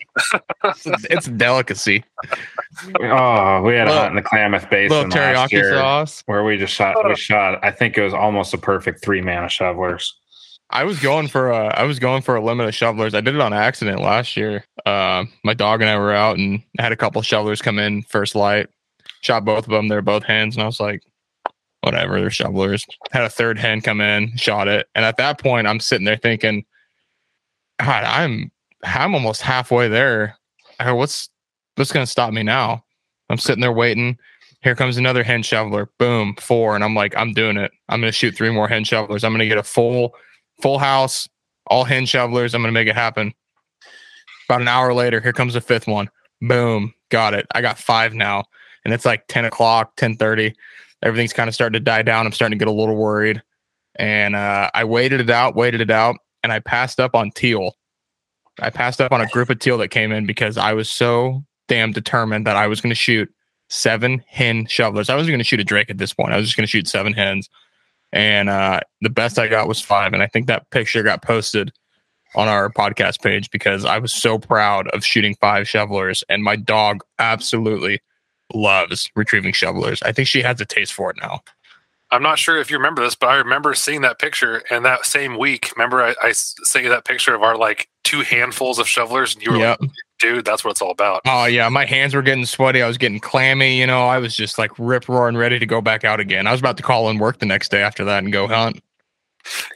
It's, a, it's, a, delicacy. Oh, we had a hunt in the Klamath Basin little teriyaki year sauce where we just shot. We shot. I think it was almost a perfect three man of shovelers. I was going for a. I was going for a limit of shovelers. I did it on accident last year. Uh, my dog and I were out and I had a couple shovelers come in first light. Shot both of them. They're both hands, and I was like, whatever. They're shovelers. Had a third hand come in, shot it, and at that point, I'm sitting there thinking, God, I'm I'm almost halfway there. What's what's going to stop me now? I'm sitting there waiting. Here comes another hen shoveler. Boom, four. And I'm like, I'm doing it. I'm going to shoot three more hen shovelers. I'm going to get a full, full house, all hen shovelers. I'm going to make it happen. About an hour later, here comes the fifth one. Boom, got it. I got five now. And it's like 10 o'clock, 1030. Everything's kind of starting to die down. I'm starting to get a little worried. And uh, I waited it out, waited it out, and I passed up on teal. I passed up on a group of teal that came in because I was so damn determined that I was going to shoot seven hen shovelers. I wasn't going to shoot a drake at this point. I was just going to shoot seven hens. And uh, the best I got was five. And I think that picture got posted on our podcast page because I was so proud of shooting five shovelers. And my dog absolutely loves retrieving shovelers. I think she has a taste for it now. I'm not sure if you remember this, but I remember seeing that picture and that same week. Remember, I, I sent you that picture of our like two handfuls of shovelers, and you were yep. like, dude, that's what it's all about. Oh yeah, my hands were getting sweaty. I was getting clammy. You know, I was just like rip roaring, ready to go back out again. I was about to call in work the next day after that and go hunt.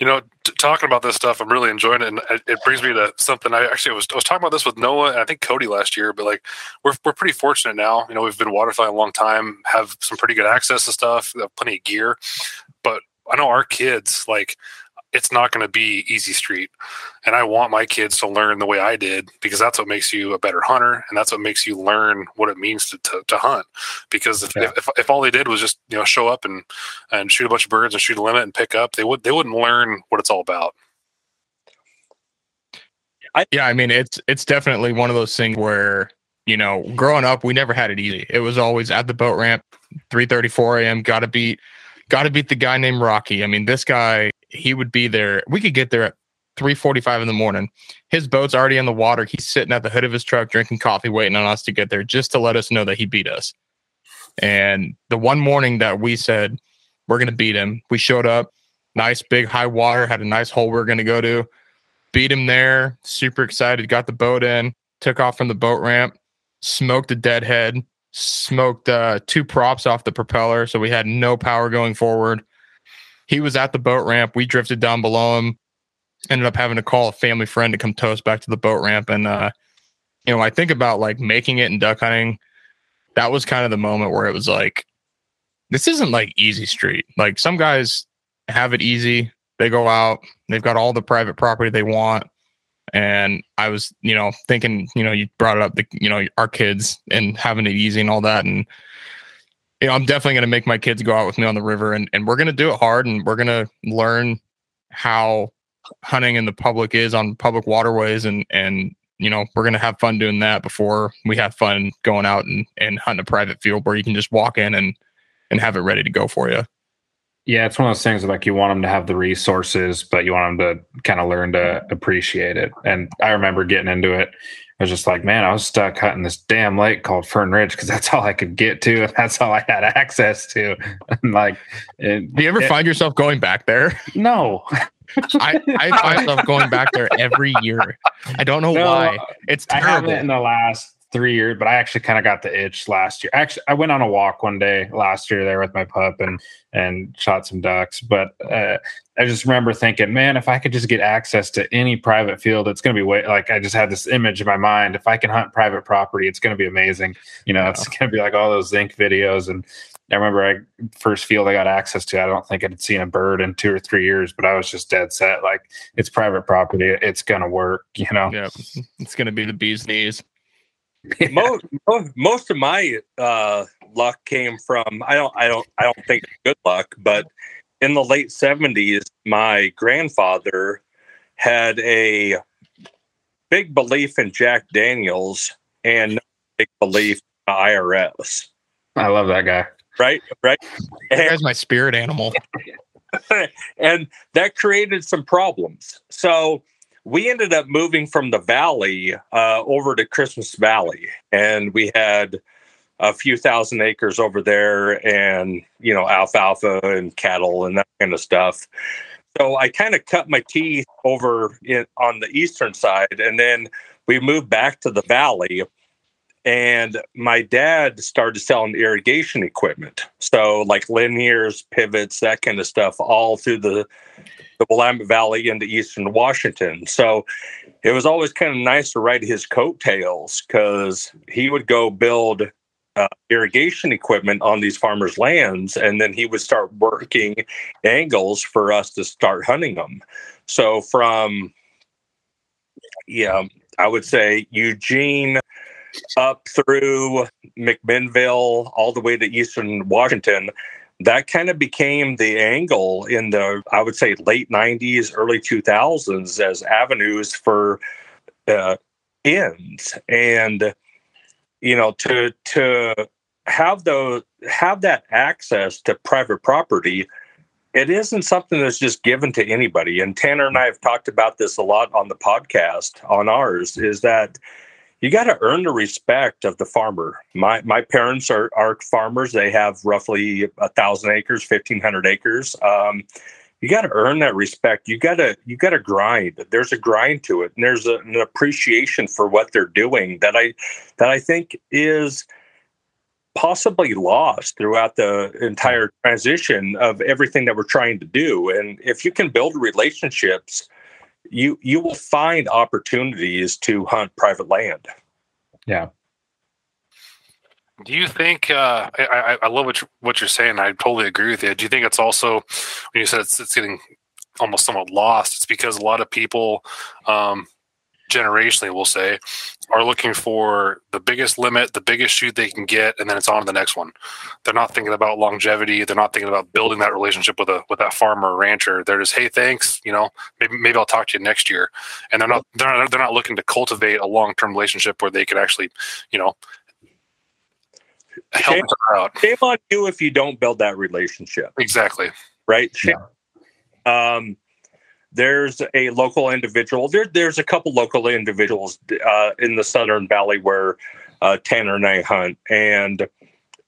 You know, t- talking about this stuff, I'm really enjoying it, and it, it brings me to something. I actually was I was talking about this with Noah and I think Cody last year, but like we're we're pretty fortunate now. You know, we've been waterfowling a long time, have some pretty good access to stuff, plenty of gear, but I know our kids like it's not going to be easy street. And I want my kids to learn the way I did because that's what makes you a better hunter. And that's what makes you learn what it means to, to, to hunt. Because if, yeah. if, if, all they did was just, you know, show up and, and shoot a bunch of birds and shoot a limit and pick up, they would, they wouldn't learn what it's all about. I, yeah. I mean, it's, it's definitely one of those things where, you know, growing up, we never had it easy. It was always at the boat ramp, 3 34 a.m. Got to beat, got to beat the guy named Rocky. I mean, this guy he would be there. We could get there at 3:45 in the morning. His boat's already in the water. He's sitting at the hood of his truck drinking coffee, waiting on us to get there, just to let us know that he beat us. And the one morning that we said we're going to beat him, we showed up. Nice big high water, had a nice hole we are going to go to. Beat him there. Super excited. Got the boat in. Took off from the boat ramp. Smoked a deadhead. Smoked uh, two props off the propeller, so we had no power going forward he was at the boat ramp. We drifted down below him. Ended up having to call a family friend to come tow us back to the boat ramp. And uh, you know, I think about like making it in duck hunting. That was kind of the moment where it was like, this isn't like easy street. Like some guys have it easy. They go out, they've got all the private property they want. And I was, you know, thinking, you know, you brought it up, the, you know, our kids and having it easy and all that. And you know, I'm definitely going to make my kids go out with me on the river and, and we're going to do it hard and we're going to learn how hunting in the public is on public waterways and, and, you know, we're going to have fun doing that before we have fun going out and, and hunting a private field where you can just walk in and, and have it ready to go for you. Yeah, it's one of those things like you want them to have the resources, but you want them to kind of learn to appreciate it. And I remember getting into it I was just like, man, I was stuck hunting this damn lake called Fern Ridge because that's all I could get to, and that's all I had access to. And like, it, do you ever it, find yourself going back there? No. I, I find myself going back there every year. I don't know no, why. Uh, it's terrible. I haven't in the last three years, but I actually kind of got the itch last year. Actually, I went on a walk one day last year there with my pup and and shot some ducks. But uh, I just remember thinking, man, if I could just get access to any private field, it's going to be way like I just had this image in my mind. If I can hunt private property, it's going to be amazing. You know, it's going to be like all those Zink videos. And I remember I first field I got access to. I don't think I'd seen a bird in two or three years, but I was just dead set. Like it's private property, it's going to work. You know, yeah, it's going to be the bee's knees. most, most of my uh, luck came from I don't I don't I don't think good luck, but in the late seventies, my grandfather had a big belief in Jack Daniels and big belief in IRS. I love that guy. Right, right. That guy's my spirit animal. and that created some problems. So we ended up moving from the valley uh, over to Christmas Valley, and we had a few thousand acres over there, and you know alfalfa and cattle and that kind of stuff. So I kind of cut my teeth over in, on the eastern side, and then we moved back to the valley. And my dad started selling irrigation equipment, so like linears, pivots, that kind of stuff, all through the the Willamette Valley into eastern Washington. So it was always kind of nice to ride his coattails because he would go build uh, irrigation equipment on these farmers' lands, and then he would start working angles for us to start hunting them. So from yeah, I would say Eugene up through McMinnville, all the way to Eastern Washington. That kind of became the angle in the, I would say, late 90s, early 2000s as avenues for uh, ends. And, you know, to, to, have those have that access to private property it isn't something that's just given to anybody and tanner and i have talked about this a lot on the podcast on ours is that you got to earn the respect of the farmer. My my parents are are farmers. They have roughly a thousand acres, fifteen hundred acres. Um, you got to earn that respect. You got to you got to grind. There's a grind to it, and there's a, an appreciation for what they're doing that I that I think is possibly lost throughout the entire transition of everything that we're trying to do. And if you can build relationships you you will find opportunities to hunt private land. Yeah. Do you think? Uh, I, I love what you're, what you're saying. I totally agree with you. Do you think it's also when you said it's, it's getting almost somewhat lost? It's because a lot of people um, generationally, we'll say, are looking for the biggest limit, the biggest shoot they can get, and then it's on to the next one. They're not thinking about longevity. They're not thinking about building that relationship with a with that farmer or rancher. They're just, hey, thanks, you know, maybe maybe I'll talk to you next year. And they're not they're not, they're not looking to cultivate a long term relationship where they can actually, you know, help shame, out. Shame on you if you don't build that relationship. Exactly. Right. Shame. Yeah. Um, there's a local individual. There, there's a couple local individuals uh, in the Southern Valley where uh, Tanner and I hunt, and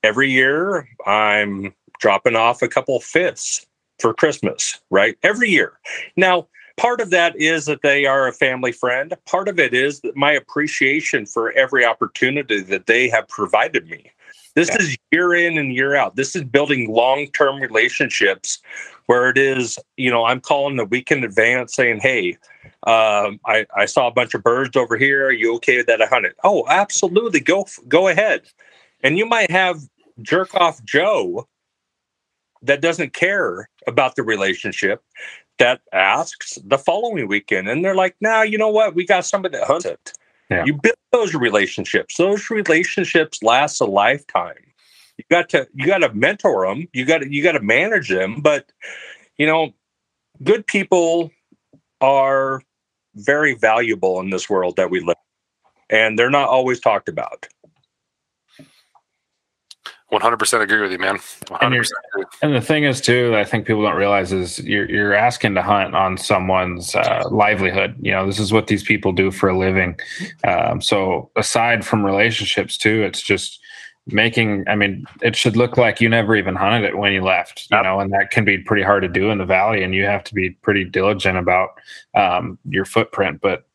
every year I'm dropping off a couple fifths for Christmas. Right, every year. Now, part of that is that they are a family friend. Part of it is that my appreciation for every opportunity that they have provided me. This yeah. is year in and year out. This is building long term relationships where it is, you know, I'm calling the week in advance saying, hey, um, I, I saw a bunch of birds over here. Are you okay with that I hunted? Oh, absolutely. Go go ahead. And you might have jerk off Joe that doesn't care about the relationship that asks the following weekend. And they're like, now, nah, you know what? We got somebody that hunts it. Yeah. You build those relationships. Those relationships last a lifetime. You got to you got to mentor them. You got to you got to manage them. But you know, good people are very valuable in this world that we live, in, and they're not always talked about. 100% agree with you, man. And, and, the thing is, too, I think people don't realize is you're, you're asking to hunt on someone's uh, livelihood. You know, this is what these people do for a living. Um, so aside from relationships, too, it's just making i mean it should look like you never even hunted it when you left you know and that can be pretty hard to do in the valley and you have to be pretty diligent about um, your footprint but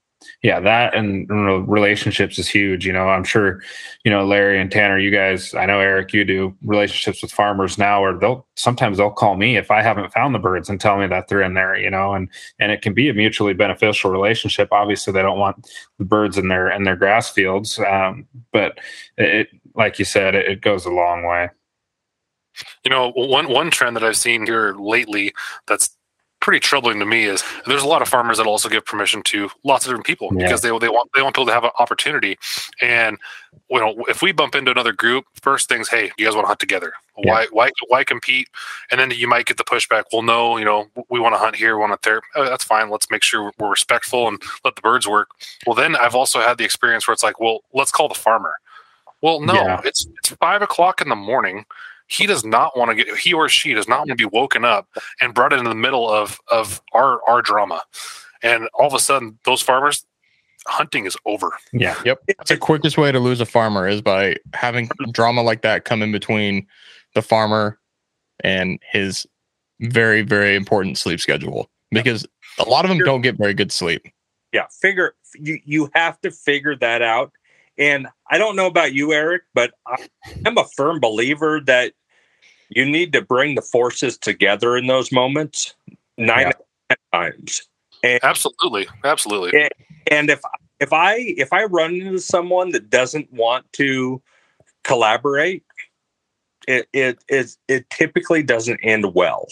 yeah, that and relationships is huge. You know, I'm sure, you know, Larry and Tanner, you guys, I know Eric, you do relationships with farmers now, or they'll sometimes they'll call me if I haven't found the birds and tell me that they're in there, you know, and and it can be a mutually beneficial relationship. Obviously, they don't want the birds in their in their grass fields, um, but it, like you said, it, it goes a long way. You know, one one trend that I've seen here lately that's pretty troubling to me is there's a lot of farmers that also give permission to lots of different people yeah. because they they want they want people to have an opportunity. And you know, if we bump into another group, first things, hey, you guys want to hunt together? Yeah. Why why why compete? And then you might get the pushback. Well, no, you know, we want to hunt here, we want to there. Oh, that's fine. Let's make sure we're respectful and let the birds work. Well, then I've also had the experience where it's like, well, let's call the farmer. Well, no, yeah. it's it's five o'clock in the morning he does not want to get he or she does not want to be woken up and brought into the middle of of our our drama. And all of a sudden those farmers hunting is over. Yeah yep. The quickest way to lose a farmer is by having drama like that come in between the farmer and his very very important sleep schedule. Because a lot of them don't get very good sleep. Yeah figure you you have to figure that out and I don't know about you, Eric, but I'm a firm believer that you need to bring the forces together in those moments nine yeah. times. And, absolutely, absolutely. And, and if if I if I run into someone that doesn't want to collaborate, it it it, it typically doesn't end well.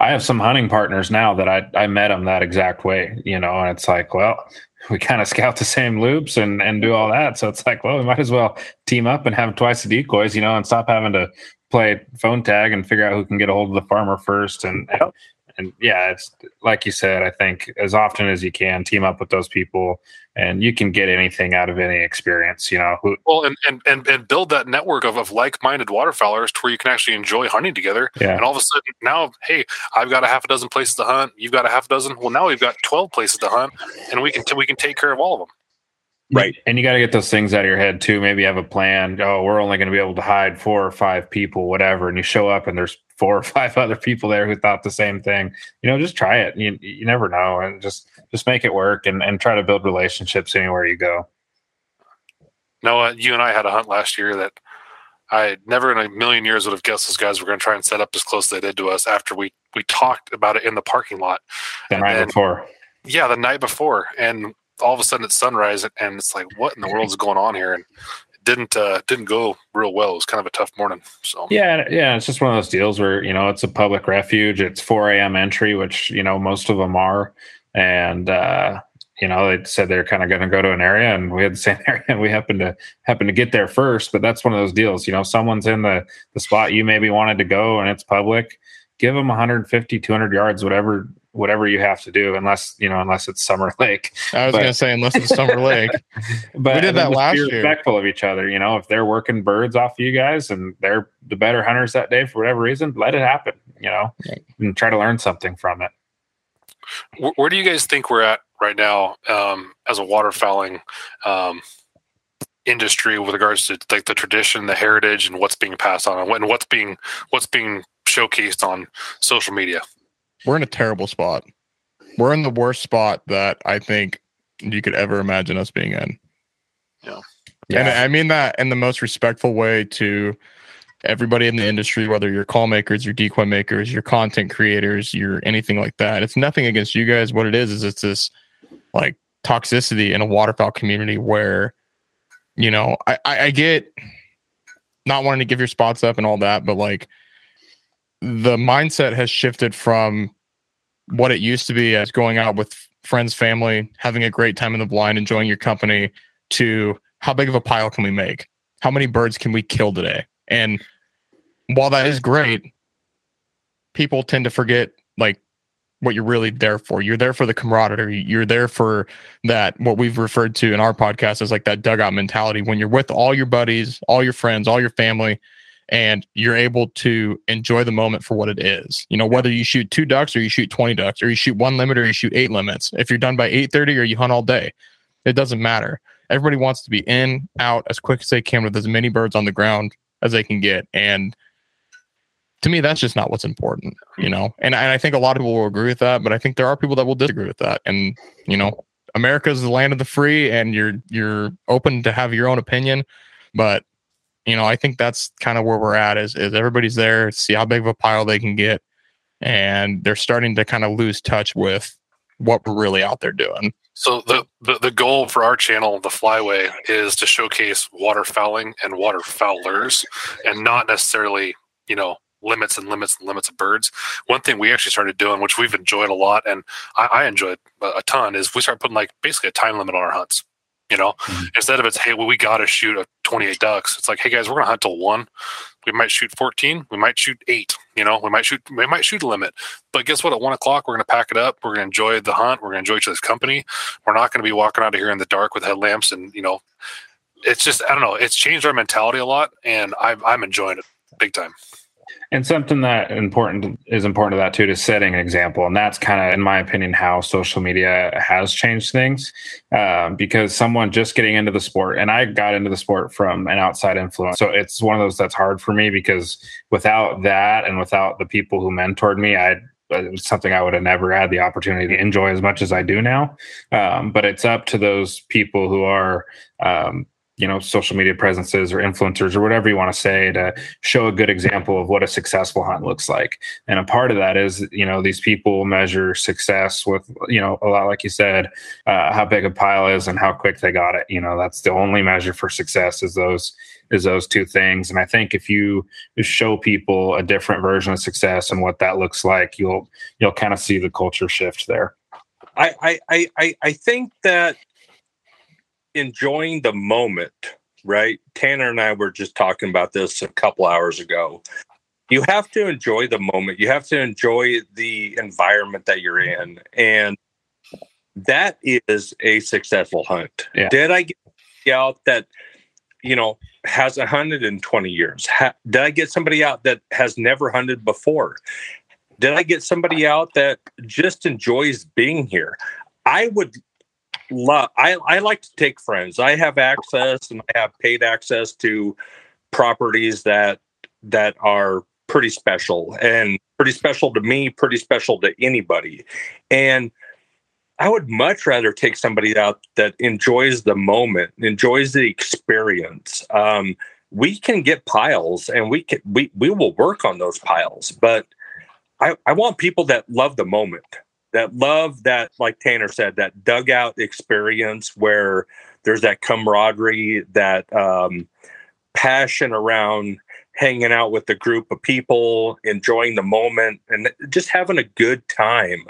I have some hunting partners now that I I met them that exact way, you know, and it's like, well, we kind of scout the same loops and and do all that, so it's like, well, we might as well team up and have twice the decoys, you know, and stop having to play phone tag and figure out who can get a hold of the farmer first and, and and yeah, it's like you said. I think as often as you can, team up with those people, and you can get anything out of any experience. You know, well, and, and and and build that network of, of like-minded waterfowlers to where you can actually enjoy hunting together. Yeah. And all of a sudden, now, hey, I've got a half a dozen places to hunt. You've got a half a dozen. Well, now we've got twelve places to hunt, and we can t- we can take care of all of them. Right. And you got to get those things out of your head too. Maybe you have a plan. Oh, we're only going to be able to hide four or five people, whatever. And you show up and there's four or five other people there who thought the same thing. You know, just try it. You you never know, and just just make it work and and try to build relationships anywhere you go. Noah, you and I had a hunt last year that I never in a million years would have guessed those guys were going to try and set up as close as they did to us after we we talked about it in the parking lot. The night then- before. Yeah, the night before, and all of a sudden it's sunrise, and it's like, what in the world is going on here? And it didn't uh, didn't go real well. It was kind of a tough morning. So Yeah, yeah, it's just one of those deals where you know it's a public refuge. It's 4 a.m. entry, which you know most of them are, and uh, you know they said they're kind of going to go to an area, and we had the same area. and We happened to happen to get there first, but that's one of those deals. You know, someone's in the the spot you maybe wanted to go, and it's public. Give them 150, 200 yards, whatever whatever you have to do, unless you know, unless it's Summer Lake. I was But- gonna say unless it's Summer Lake. But We did that last year. respectful of each other. You know, if they're working birds off of you guys and they're the better hunters that day for whatever reason, let it happen. You know, Right. and try to learn something from it. where, where do you guys think we're at right now um, as a waterfowling um, industry with regards to like the tradition, the heritage, and what's being passed on, and what's being what's being showcased on social media? We're in a terrible spot. We're in the worst spot that I think you could ever imagine us being in. Yeah. And I mean that in the most respectful way to everybody in the industry, whether you're call makers, your decoy makers, your content creators, your anything like that. It's nothing against you guys. What it is is it's this like toxicity in a waterfowl community where, you know, I, I, I get not wanting to give your spots up and all that, but like the mindset has shifted from what it used to be as going out with friends, family, having a great time in the blind, enjoying your company, to how big of a pile can we make? How many birds can we kill today? And while that is great, people tend to forget like what you're really there for. You're there for the camaraderie. You're there for that what we've referred to in our podcast as like that dugout mentality when you're with all your buddies, all your friends, all your family and you're able to enjoy the moment for what it is. You know, whether you shoot two ducks or you shoot 20 ducks or you shoot one limit or you shoot eight limits. If you're done by 8:30 or you hunt all day, it doesn't matter. Everybody wants to be in, out as quick as they can with as many birds on the ground as they can get. And to me, that's just not what's important, you know. And, and I think a lot of people will agree with that, but I think there are people that will disagree with that. And you know, America is the land of the free, and you're you're open to have your own opinion. But you know, I think that's kind of where we're at. Is is everybody's there, see how big of a pile they can get, and they're starting to kind of lose touch with what we're really out there doing. So the, the the goal for our channel, the Flyway, is to showcase waterfowling and waterfowlers, and not necessarily you know limits and limits and limits of birds. One thing we actually started doing, which we've enjoyed a lot, and I, I enjoyed a, ton, is we start putting like basically a time limit on our hunts. You know, Mhm. instead of it's hey, well, we got to shoot a 28 ducks. It's like, hey guys, we're gonna hunt till one. We might shoot 14. We might shoot eight. You know, we might shoot we might shoot a limit. But guess what? At one o'clock, we're gonna pack it up. We're gonna enjoy the hunt. We're gonna enjoy each other's company. We're not gonna be walking out of here in the dark with headlamps and you know, it's just I don't know. It's changed our mentality a lot, and I'm I'm enjoying it big time. And something that important is important to that too is setting an example, and that's kind of, in my opinion, how social media has changed things. Um, because someone just getting into the sport, and I got into the sport from an outside influence, so it's one of those that's hard for me because without that and without the people who mentored me, I it's something I would have never had the opportunity to enjoy as much as I do now. Um, but it's up to those people who are um, you know social media presences or influencers or whatever you want to say to show a good example of what a successful hunt looks like. And a part of that is you know these people measure success with you know a lot like you said uh, how big a pile is and how quick they got it. You know that's the only measure for success is those is those two things. And i think if you show people a different version of success and what that looks like you'll you'll kind of see the culture shift there. I, I, I, I think that enjoying the moment, right? Tanner and I were just talking about this a couple hours ago. You have to enjoy the moment. You have to enjoy the environment that you're in. And that is a successful hunt. Yeah. Did I get out that, you know, hasn't hunted in 20 years? Ha- did I get somebody out that has never hunted before? Did I get somebody out that just enjoys being here? I would love I, I like to take friends. I have access and I have paid access to properties that that are pretty special and pretty special to me, pretty special to anybody. And I would much rather take somebody out that enjoys the moment, enjoys the experience. Um, we can get piles and we can we we will work on those piles, but I, I want people that love the moment that love that, like Tanner said, that dugout experience where there's that camaraderie, that um, passion around hanging out with a group of people, enjoying the moment, and just having a good time.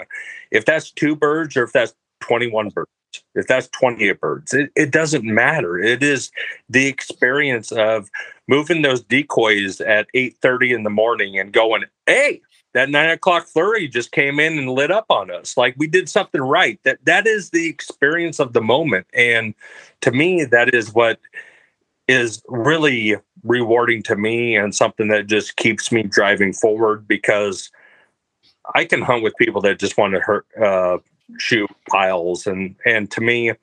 If that's two birds or if that's 21 birds, if that's 28 birds, it, it doesn't matter. It is the experience of moving those decoys at 8:30 in the morning and going, hey, that nine o'clock flurry just came in and lit up on us. Like we did something right. That that is the experience of the moment. And to me that is what is really rewarding to me and something that just keeps me driving forward because i can hunt with people that just want to hurt uh, shoot piles. And and to me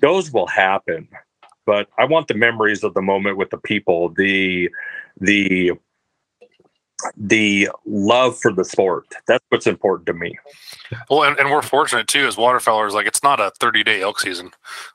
those will happen. But i want the memories of the moment with the people the the the love for the sport. That's what's important to me. Well, and, and we're fortunate too as waterfowlers. Like it's not a 30 day elk season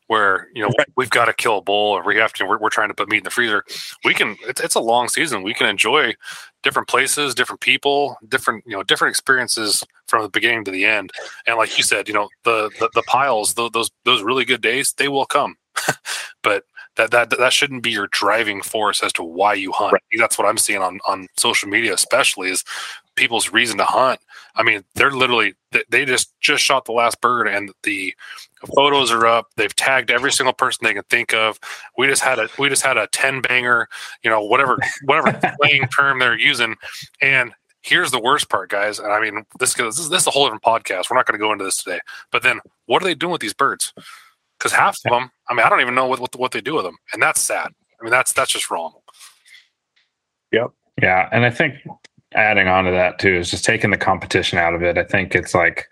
where you know right. we've got to kill a bull or we have to. We're, we're trying to put meat in the freezer. We can. It's, it's a long season. We can enjoy different places, different people, different you know different experiences from the beginning to the end. And like you said, you know the the, the piles, the, those those really good days, they will come. but that that that shouldn't be your driving force as to why you hunt. Right. That's what I'm seeing on on social media, especially is people's reason to hunt. I mean, they're literally they just just shot the last bird, and the photos are up. They've tagged every single person they can think of. We just had a we just had a ten banger, you know, whatever whatever playing term they're using, and here's the worst part, guys. And I mean, this, this, this is a whole different podcast. We're not going to go into this today. But then, what are they doing with these birds? Because half of them, I mean, I don't even know what, what what they do with them, and that's sad. I mean, that's that's just wrong. Yep. Yeah, and I think adding on to that too is just taking the competition out of it. I think it's like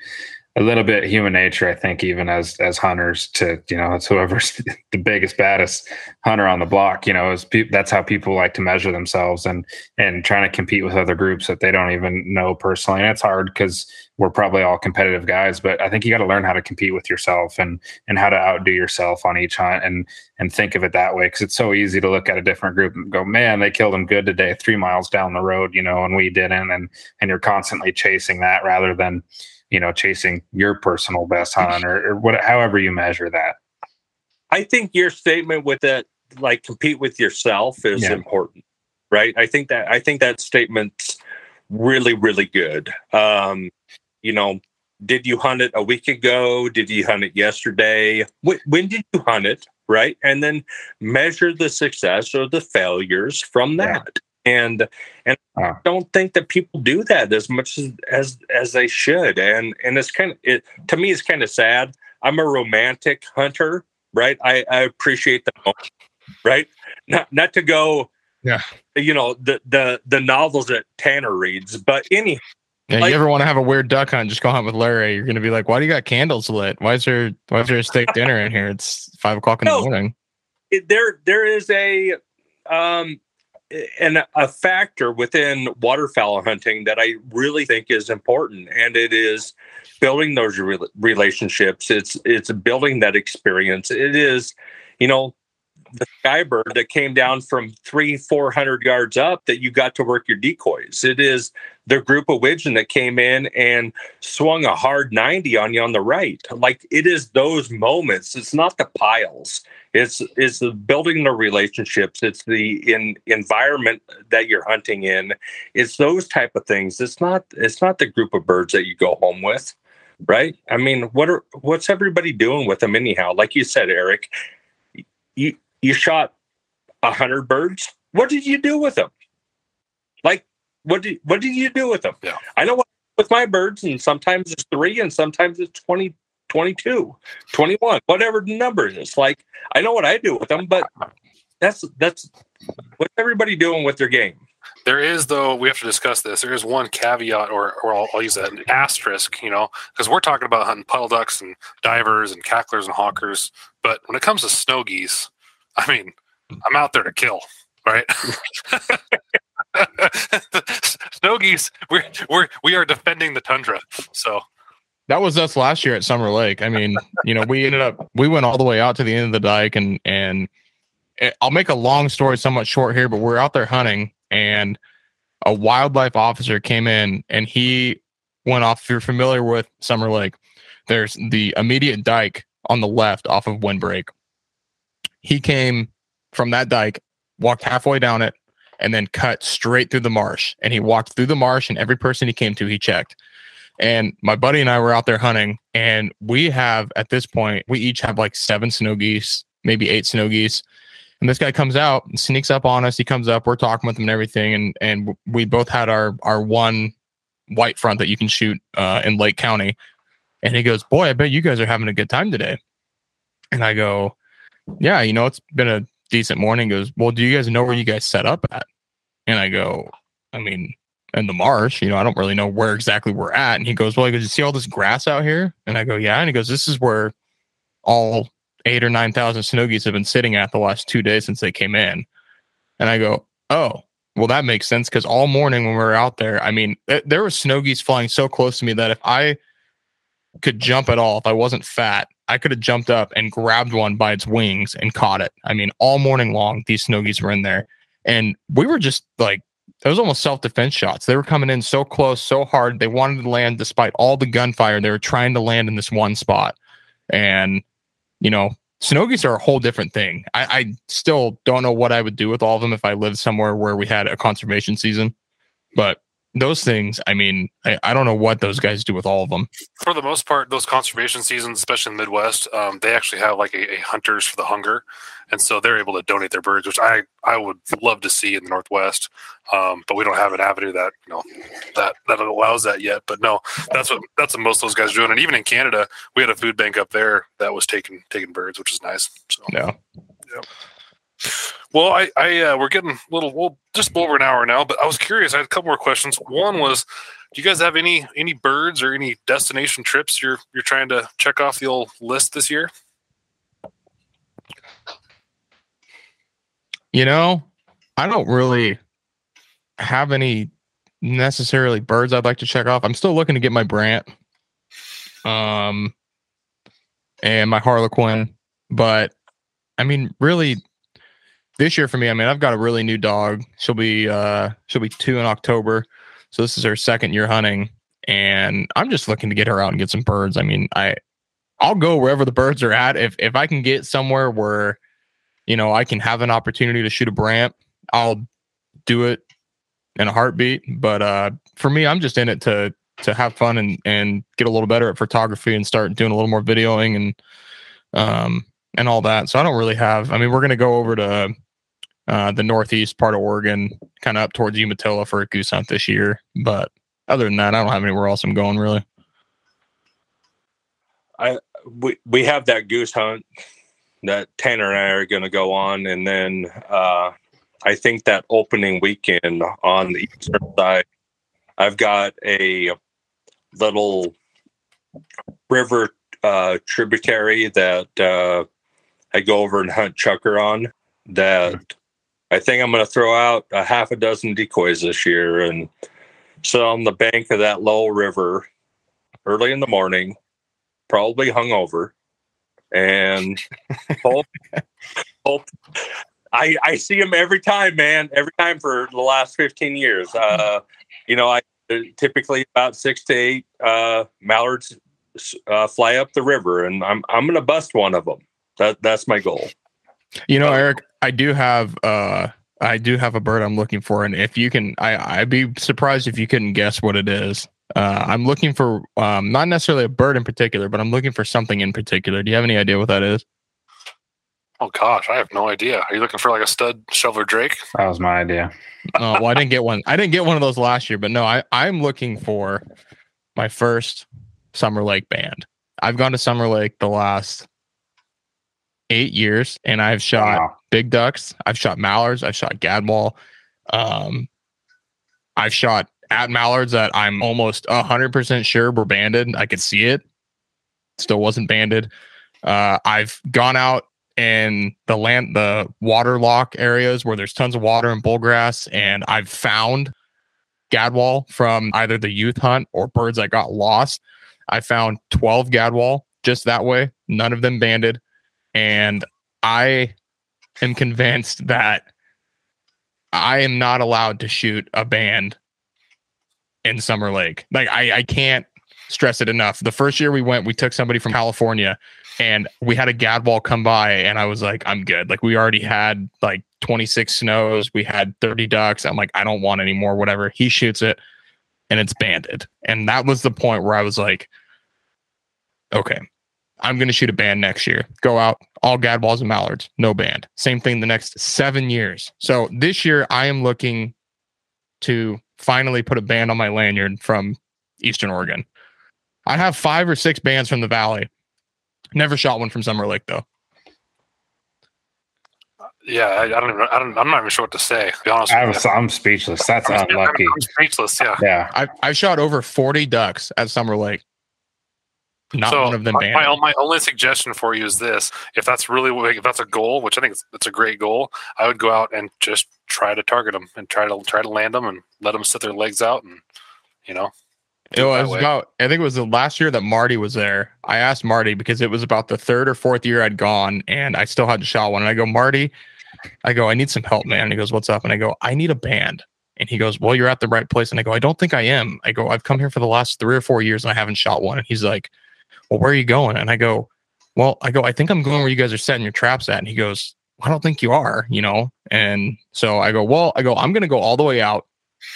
a little bit human nature. I think even as as hunters, to you know, it's whoever's the biggest baddest hunter on the block. You know, is pe- that's how people like to measure themselves and and trying to compete with other groups that they don't even know personally. And it's hard because we're probably all competitive guys, but I think you got to learn how to compete with yourself and and how to outdo yourself on each hunt and and think of it that way because it's so easy to look at a different group and go, man, they killed them good today, three miles down the road, you know, and we didn't, and and you're constantly chasing that rather than you know chasing your personal best hunt or, or what, however you measure that. I think your statement with that, like compete with yourself, is yeah. important, right? I think that I think that statement's really really good. Um, you know, did you hunt it a week ago? Did you hunt it yesterday? When, when did you hunt it? Right. And then measure the success or the failures from that. And and I don't think that people do that as much as as, as they should. And and it's kind of it to me it's kind of sad. I'm a romantic hunter, right? I, I appreciate the moment, right? Not not to go yeah you know the the the novels that tanner reads but any yeah, like, you ever want to have a weird duck hunt? Just go hunt with Larry. You're gonna be like, "Why do you got candles lit? Why is there why is there a steak dinner in here? It's five o'clock in no, the morning." It, there there is a um and a factor within waterfowl hunting that I really think is important, and it is building those re- relationships. It's it's building that experience. It is, you know, the skybird that came down from three, four hundred yards up that you got to work your decoys. It is the group of widgeon that came in and swung a hard 90 on you on the right. Like it is those moments. It's not the piles. It's it's the building the relationships. It's the in environment that you're hunting in. It's those type of things. It's not it's not the group of birds that you go home with right? I mean, what are what's everybody doing with them anyhow? Like you said, Eric, you you shot a hundred birds. What did you do with them? Like, what did what did you do with them? Yeah. I know what with my birds, and sometimes it's three, and sometimes it's 20, 22, 21, whatever the number is. Like, I know what I do with them, but that's that's what's everybody doing with their game. There is, though, we have to discuss this. There is one caveat, or, or I'll, I'll use that an asterisk, you know, because we're talking about hunting puddle ducks and divers and cacklers and hawkers. But when it comes to snow geese, I mean, I'm out there to kill, right? snow geese, we're, we're, we are defending the tundra. So that was us last year at Summer Lake. I mean, you know, we ended up, we went all the way out to the end of the dike and, and, eh, I'll make a long story somewhat short here, but we're out there hunting and a wildlife officer came in and he went off. If you're familiar with Summer Lake, there's the immediate dike on the left off of Windbreak. He came from that dike, walked halfway down it, and then cut straight through the marsh. And he walked through the marsh, and every person he came to, he checked. And my buddy and I were out there hunting, and we have at this point, we each have like seven snow geese, maybe eight snow geese. And this guy comes out and sneaks up on us. He comes up, we're talking with him and everything. And and we both had our our one white front that you can shoot uh, in Lake County. And he goes, Boy, I bet you guys are having a good time today. And I go, Yeah, you know, it's been a decent morning. He goes, Well, do you guys know where you guys set up at? And I go, I mean, in the marsh, you know, I don't really know where exactly we're at. And he goes, Well, he goes, You see all this grass out here? And I go, Yeah. And he goes, This is where all eight or 9,000 snow have been sitting at the last two days since they came in. And I go, oh, well, that makes sense because all morning when we were out there, I mean, th- there were snow flying so close to me that if I could jump at all, if I wasn't fat, I could have jumped up and grabbed one by its wings and caught it. I mean, all morning long, these snow were in there. And we were just like, it was almost self defense shots. They were coming in so close, so hard. They wanted to land despite all the gunfire. They were trying to land in this one spot. And you know, snow are a whole different thing. I, I still don't know what I would do with all of them if I lived somewhere where we had a conservation season, but those things, I mean, I, I don't know what those guys do with all of them. For the most part, those conservation seasons, especially in the Midwest, um, they actually have like a, a, hunters for the hunger, and so they're able to donate their birds, which I I would love to see in the Northwest, um, but we don't have an avenue that you know that that allows that yet. But no, that's what that's what most of those guys are doing, and even in Canada, we had a food bank up there that was taking taking birds, which is nice. So yeah. yeah. Well, I, I uh, we're getting a little, we'll just over an hour now, but I was curious. I had a couple more questions. One was, do you guys have any any birds or any destination trips you're you're trying to check off the old list this year? You know, I don't really have any necessarily birds I'd like to check off. I'm still looking to get my Brant, um, and my Harlequin, but I mean, really, this year for me, I mean, I've got a really new dog. She'll be uh she'll be two in October. So this is her second year hunting. And I'm just looking to get her out and get some birds. I mean, I I'll go wherever the birds are at. If if I can get somewhere where, you know, I can have an opportunity to shoot a brant, I'll do it in a heartbeat. But uh for me, I'm just in it to to have fun and and get a little better at photography and start doing a little more videoing and um and all that. So I don't really have. I mean, we're gonna go over to uh, the northeast part of Oregon, kind of up towards Umatilla for a goose hunt this year. But other than that, I don't have anywhere else I'm going really. I we we have that goose hunt that Tanner and I are going to go on, and then uh, I think that opening weekend on the eastern side, I've got a little river uh, tributary that uh, I go over and hunt chukar on that I think I'm going to throw out a half a dozen decoys this year and sit on the bank of that low river early in the morning, probably hungover, and pull, hope. I I see them every time, man. Every time for the last fifteen years. Uh, you know, I typically about six to eight uh, mallards uh, fly up the river, and I'm I'm going to bust one of them. That that's my goal. You know, Eric, I do have uh I do have a bird I'm looking for, and if you can, I I'd be surprised if you couldn't guess what it is. Uh, I'm looking for um, not necessarily a bird in particular, but I'm looking for something in particular. Do you have any idea what that is? Oh gosh, I have no idea. Are you looking for like a stud shoveler drake? That was my idea. Oh, well, I didn't get one. I didn't get one of those last year, but no, I I'm looking for my first Summer Lake band. I've gone to Summer Lake the last eight years, and I've shot Wow. big ducks. I've shot mallards. I've shot gadwall. Um, I've shot at mallards that I'm almost hundred percent sure were banded. I could see it. Still wasn't banded. Uh, I've gone out in the land, the water lock areas where there's tons of water and bullgrass, and I've found gadwall from either the youth hunt or birds that got lost. I found 12 gadwall just that way, none of them banded. And I am convinced that I am not allowed to shoot a band in Summer Lake. Like I, I can't stress it enough. The first year we went, we took somebody from California and we had a gadwall come by and I was like, I'm good. Like we already had like 26 snows, we had 30 ducks. I'm like, I don't want any more, whatever. He shoots it and it's banded. And that was the point where I was like, okay, I'm going to shoot a band next year. Go out, all gadwalls and mallards, no band. Same thing the next seven years. So this year, I am looking to finally put a band on my lanyard from Eastern Oregon. I have five or six bands from the Valley. Never shot one from Summer Lake though. Yeah, I, I don't even. I don't. I'm not even sure what to say. To be honest I with was, you. I'm speechless. That's I'm, unlucky. I'm speechless. Yeah. Yeah. I've, I've shot over 40 ducks at Summer Lake. Not so one of them my, my, my only suggestion for you is this: if that's really if that's a goal, which I think it's a great goal, I would go out and just try to target them and try to try to land them and let them set their legs out and you know. It was way. about, I think it was the last year that Marty was there. I asked Marty because it was about the third or fourth year I'd gone and I still hadn't shot one. And I go, Marty, I go, I need some help, man. And he goes, What's up? And I go, I need a band. And he goes, Well, you're at the right place. And I go, I don't think I am. I go, I've come here for the last three or four years and I haven't shot one. And he's like, Well, where are you going? And I go, Well, I go, I think I'm going where you guys are setting your traps at. And he goes, I don't think you are, you know? And so I go, Well, I go, I'm going to go all the way out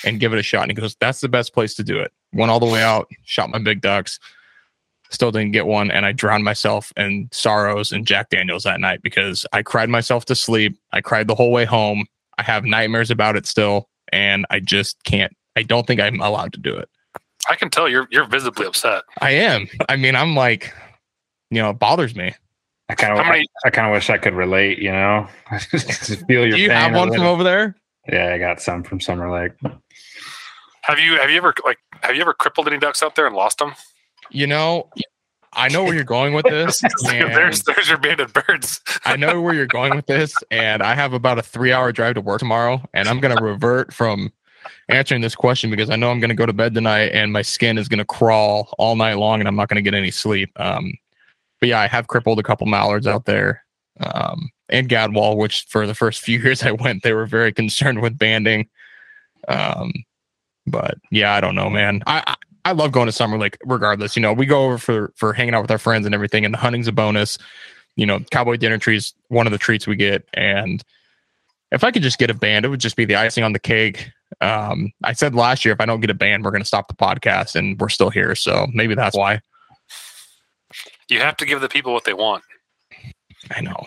and give it a shot. And he goes, That's the best place to do it. Went all the way out, shot my big ducks, still didn't get one. And I drowned myself in sorrows and Jack Daniels that night because I cried myself to sleep. I cried the whole way home. I have nightmares about it still. And I just can't, I don't think I'm allowed to do it. I can tell you're you're visibly upset. I am. I mean, I'm like, you know, it bothers me. I kind of, How many- I, kind of wish I could relate. You know, feel your Do you pain have one from over there? Yeah, I got some from Summer Lake. Have you have you ever like have you ever crippled any ducks out there and lost them? You know, I know where you're going with this. there's there's your banded birds. I know where you're going with this, and I have about a three hour drive to work tomorrow, and I'm going to revert from answering this question because I know I'm going to go to bed tonight and my skin is going to crawl all night long and I'm not going to get any sleep. Um, but yeah, I have crippled a couple mallards out there um, and Gadwall, which for the first few years I went, they were very concerned with banding. Um, but yeah, I don't know, man. I, I I love going to Summer Lake regardless. You know, we go over for for hanging out with our friends and everything, and the hunting's a bonus. You know, Cowboy Dinner Tree's one of the treats we get, and if I could just get a band, it would just be the icing on the cake. Um, I said last year, if I don't get a ban, we're going to stop the podcast, and we're still here. So maybe that's why. You have to give the people what they want. I know.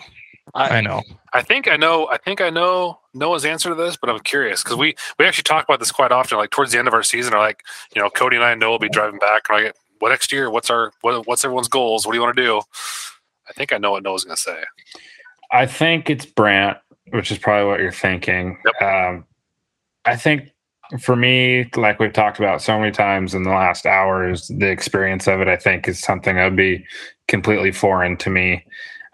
I, know. I think I know. I think I know Noah's answer to this, but I'm curious because we we actually talk about this quite often. Like towards the end of our season, are like you know, Cody and I and Noah will be driving back. And like, what next year? What's our what, what's everyone's goals? What do you want to do? I think I know what Noah's going to say. I think it's Brant, which is probably what you're thinking. Um, I think for me, like we've talked about so many times in the last hours, the experience of it, I think, is something that would be completely foreign to me.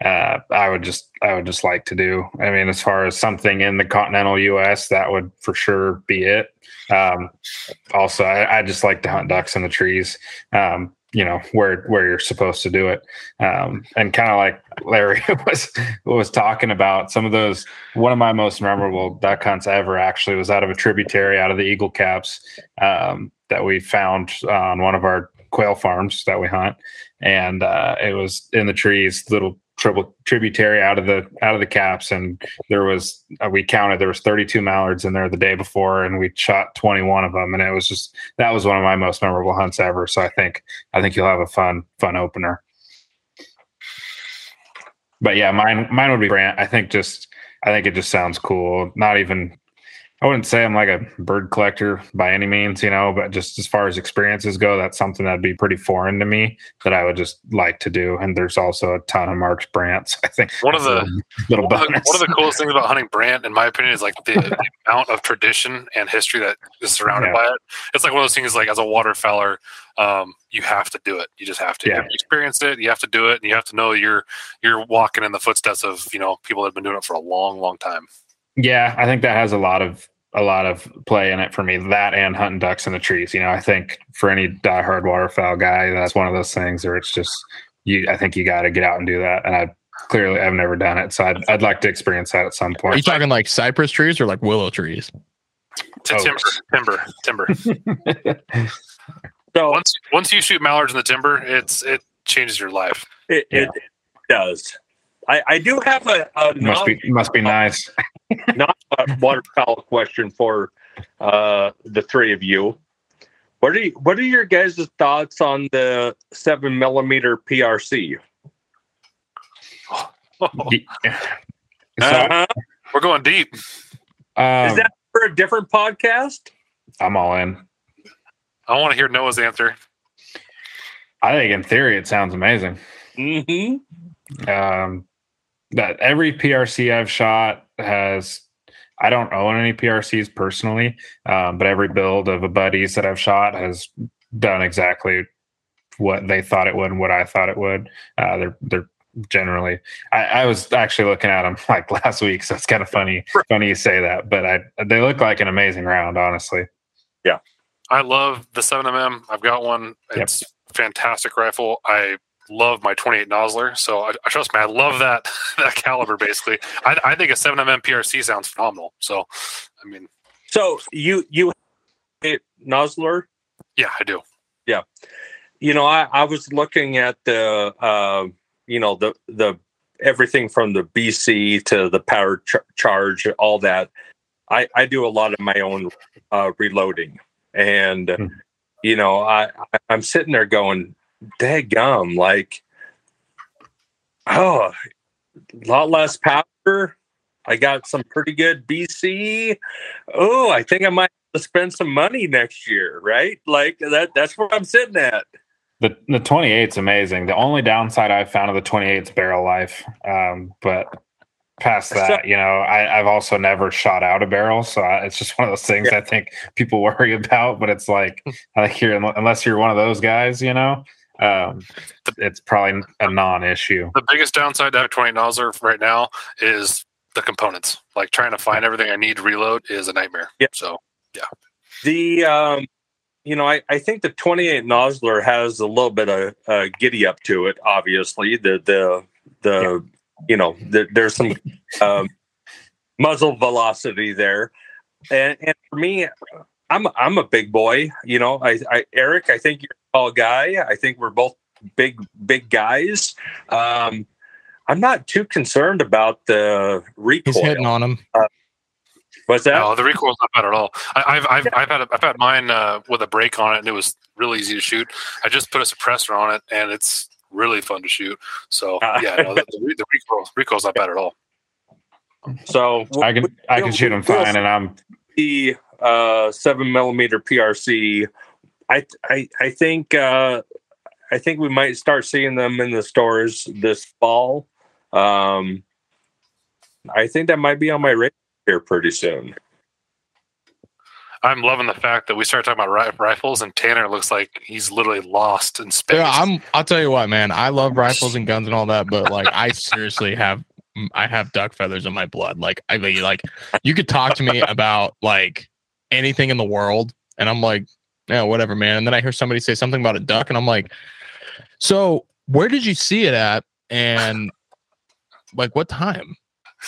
Uh, I would just, I would just like to do. I mean, as far as something in the continental U.S., that would for sure be it. Um, also, I, I just like to hunt ducks in the trees. Um, you know where where you're supposed to do it. Um, and kind of like larry was was talking about some of those one of my most memorable duck hunts ever actually was out of a tributary out of the eagle caps um, that we found on one of our quail farms that we hunt. And uh, it was in the trees little tributary out of the out of the caps. And there was uh, we counted there was 32 mallards in there the day before and we shot 21 of them. And it was just that was one of my most memorable hunts ever. So i think i think you'll have a fun fun opener. But yeah mine mine would be brant i think just i think it just sounds cool. Not even I wouldn't say I'm like a bird collector by any means, you know, but just as far as experiences go, that's something that'd be pretty foreign to me that I would just like to do. And there's also a ton of marked brants. I think one of the little one, of the, one of the coolest things about hunting brant, in my opinion, is like the, the amount of tradition and history that is surrounded yeah. by it. It's like one of those things like as a waterfowler, um, you have to do it. You just have to. Yeah. Experience it. You have to do it, and you have to know you're you're walking in the footsteps of you know people that have been doing it for a long, long time. Yeah, I think that has a lot of a lot of play in it for me. That and hunting ducks in the trees. You know, I think for any diehard waterfowl guy, that's one of those things where it's just you. I think you got to get out and do that. And I clearly I've never done it, so I'd I'd like to experience that at some point. Are you talking like cypress trees or like willow trees? To timber, timber, timber. so once once you shoot mallards in the timber, it's it changes your life. It, yeah. it does. I, I do have a, a must be must be nice. Not a waterfowl question for uh, the three of you. What are you, what are your guys' thoughts on the seven millimeter PRC? uh-huh. We're going deep. Um, Is that for a different podcast? I'm all in. I want to hear Noah's answer. I think in theory it sounds amazing. Mm-hmm. Um, that every PRC I've shot has I don't own any PRCs personally, um, but every build of a buddies that I've shot has done exactly what they thought it would and what I thought it would. Uh, they're they're generally. I, I, was actually looking at them like last week, so it's kind of funny funny you say that, but I they look like an amazing round, honestly. Yeah, I love the seven mm. I've got one. It's yep. fantastic rifle. I love my 28 Nosler. So I, I, trust me, I love that that caliber. Basically, I, I think a 7mm PRC sounds phenomenal. So, I mean, so you you hit Nosler? Yeah, I do. Yeah, you know, I I was looking at the uh, you know the the everything from the BC to the power ch- charge, all that. I I do a lot of my own uh, reloading, and mm. you know, I I'm sitting there going gum, like, oh, a lot less power. I got some pretty good BC. Oh, I think I might spend some money next year, right? Like that. That's where I'm sitting at. The the 28 is amazing. The only downside I've found of the 28 is barrel life. Um, but past that, you know, I, have also never shot out a barrel, so I, it's just one of those things yeah. I think people worry about. But it's like, think you're unless you're one of those guys, you know, um, it's probably a non-issue. The biggest downside to have 20 Nosler right now is the components. Like trying to find everything I need to reload is a nightmare. Yeah. So yeah. The um, you know, I, I think the 28 Nosler has a little bit of uh, giddy up to it. Obviously, the the the yeah. you know the, there's some um, muzzle velocity there, and and for me, I'm I'm a big boy. You know, I, I Eric, I think you're a tall guy. I think we're both big big guys. Um, I'm not too concerned about the recoil. He's hitting on him. Uh, what's that? No, the recoil's not bad at all. I, have I've, I've had a, I've had mine uh, with a brake on it, and it was really easy to shoot. I just put a suppressor on it, and it's really fun to shoot. So yeah, no, the, the, the recoil recoil's not bad at all. So I can I can shoot them fine, and I'm the uh, seven millimeter PRC. I I I think uh, I think we might start seeing them in the stores this fall. Um, I think that might be on my radar here pretty soon. I'm loving the fact that we started talking about rifles, and Tanner looks like he's literally lost in space. Yeah, I'm. I'll tell you what, man. I love rifles and guns and all that, but like, I seriously have, I have duck feathers in my blood. Like, I mean, like, you could talk to me about like anything in the world, and I'm like, yeah, whatever, man. And then I hear somebody say something about a duck, and I'm like, So where did you see it at? And like what time?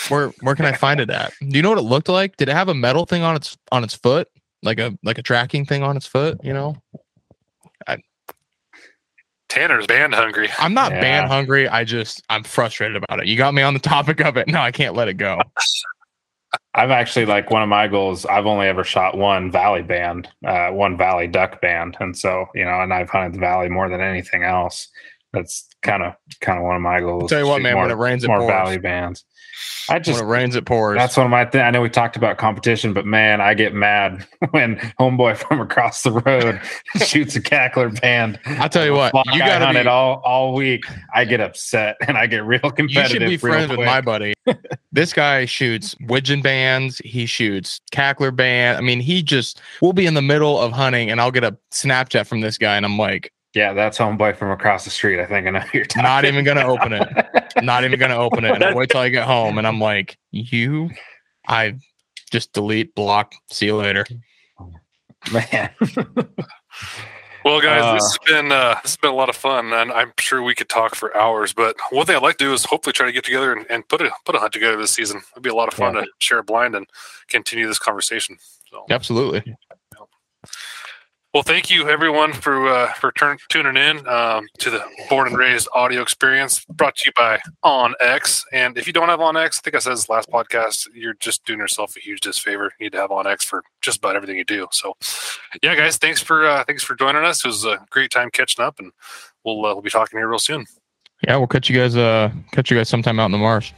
Where where can I find it at? Do you know what it looked like? Did it have a metal thing on its on its foot? Like a like a tracking thing on its foot, you know? Tanner's band hungry. I'm not Yeah. band hungry. I just I'm frustrated about it. You got me on the topic of it. No, I can't let it go. I've actually like one of my goals. I've only ever shot one valley band, uh, one valley duck band, and so you know, and I've hunted the valley more than anything else. That's kind of kind of one of my goals. Tell you what, man, more, when it rains, it more pours. valley bands. I just when it rains, it pours. that's one of my things. I know we talked about competition, but man, I get mad when homeboy from across the road shoots a cackler band. I'll tell you what, you gotta hunted be- all all week. I get upset and I get real competitive. you should be friends with my buddy. this guy shoots widgeon bands. He shoots cackler band. I mean, he just we'll be in the middle of hunting, and I'll get a Snapchat from this guy, and I'm like, Yeah, that's homeboy from across the street. I think I know who you're talking. not even gonna open it. Not even gonna open it. And I wait till I get home, and I'm like, you, I just delete, block, see you later. man. Well, guys, Uh, this has been uh, this has been a lot of fun, and I'm sure we could talk for hours. But one thing I'd like to do is hopefully try to get together and, and put a put a hunt together this season. It'd be a lot of fun Yeah. to share a blind and continue this conversation. So, Absolutely. Well, thank you everyone for uh, for turn, tuning in um, to the Born and Raised audio experience brought to you by onX. And if you don't have onX, I think I said this last podcast, you're just doing yourself a huge disfavor. You need to have onX for just about everything you do. So, yeah, guys, thanks for uh, thanks for joining us. It was a great time catching up, and we'll uh, we'll be talking here real soon. Yeah, we'll catch you guys. Uh, catch you guys sometime out in the marsh.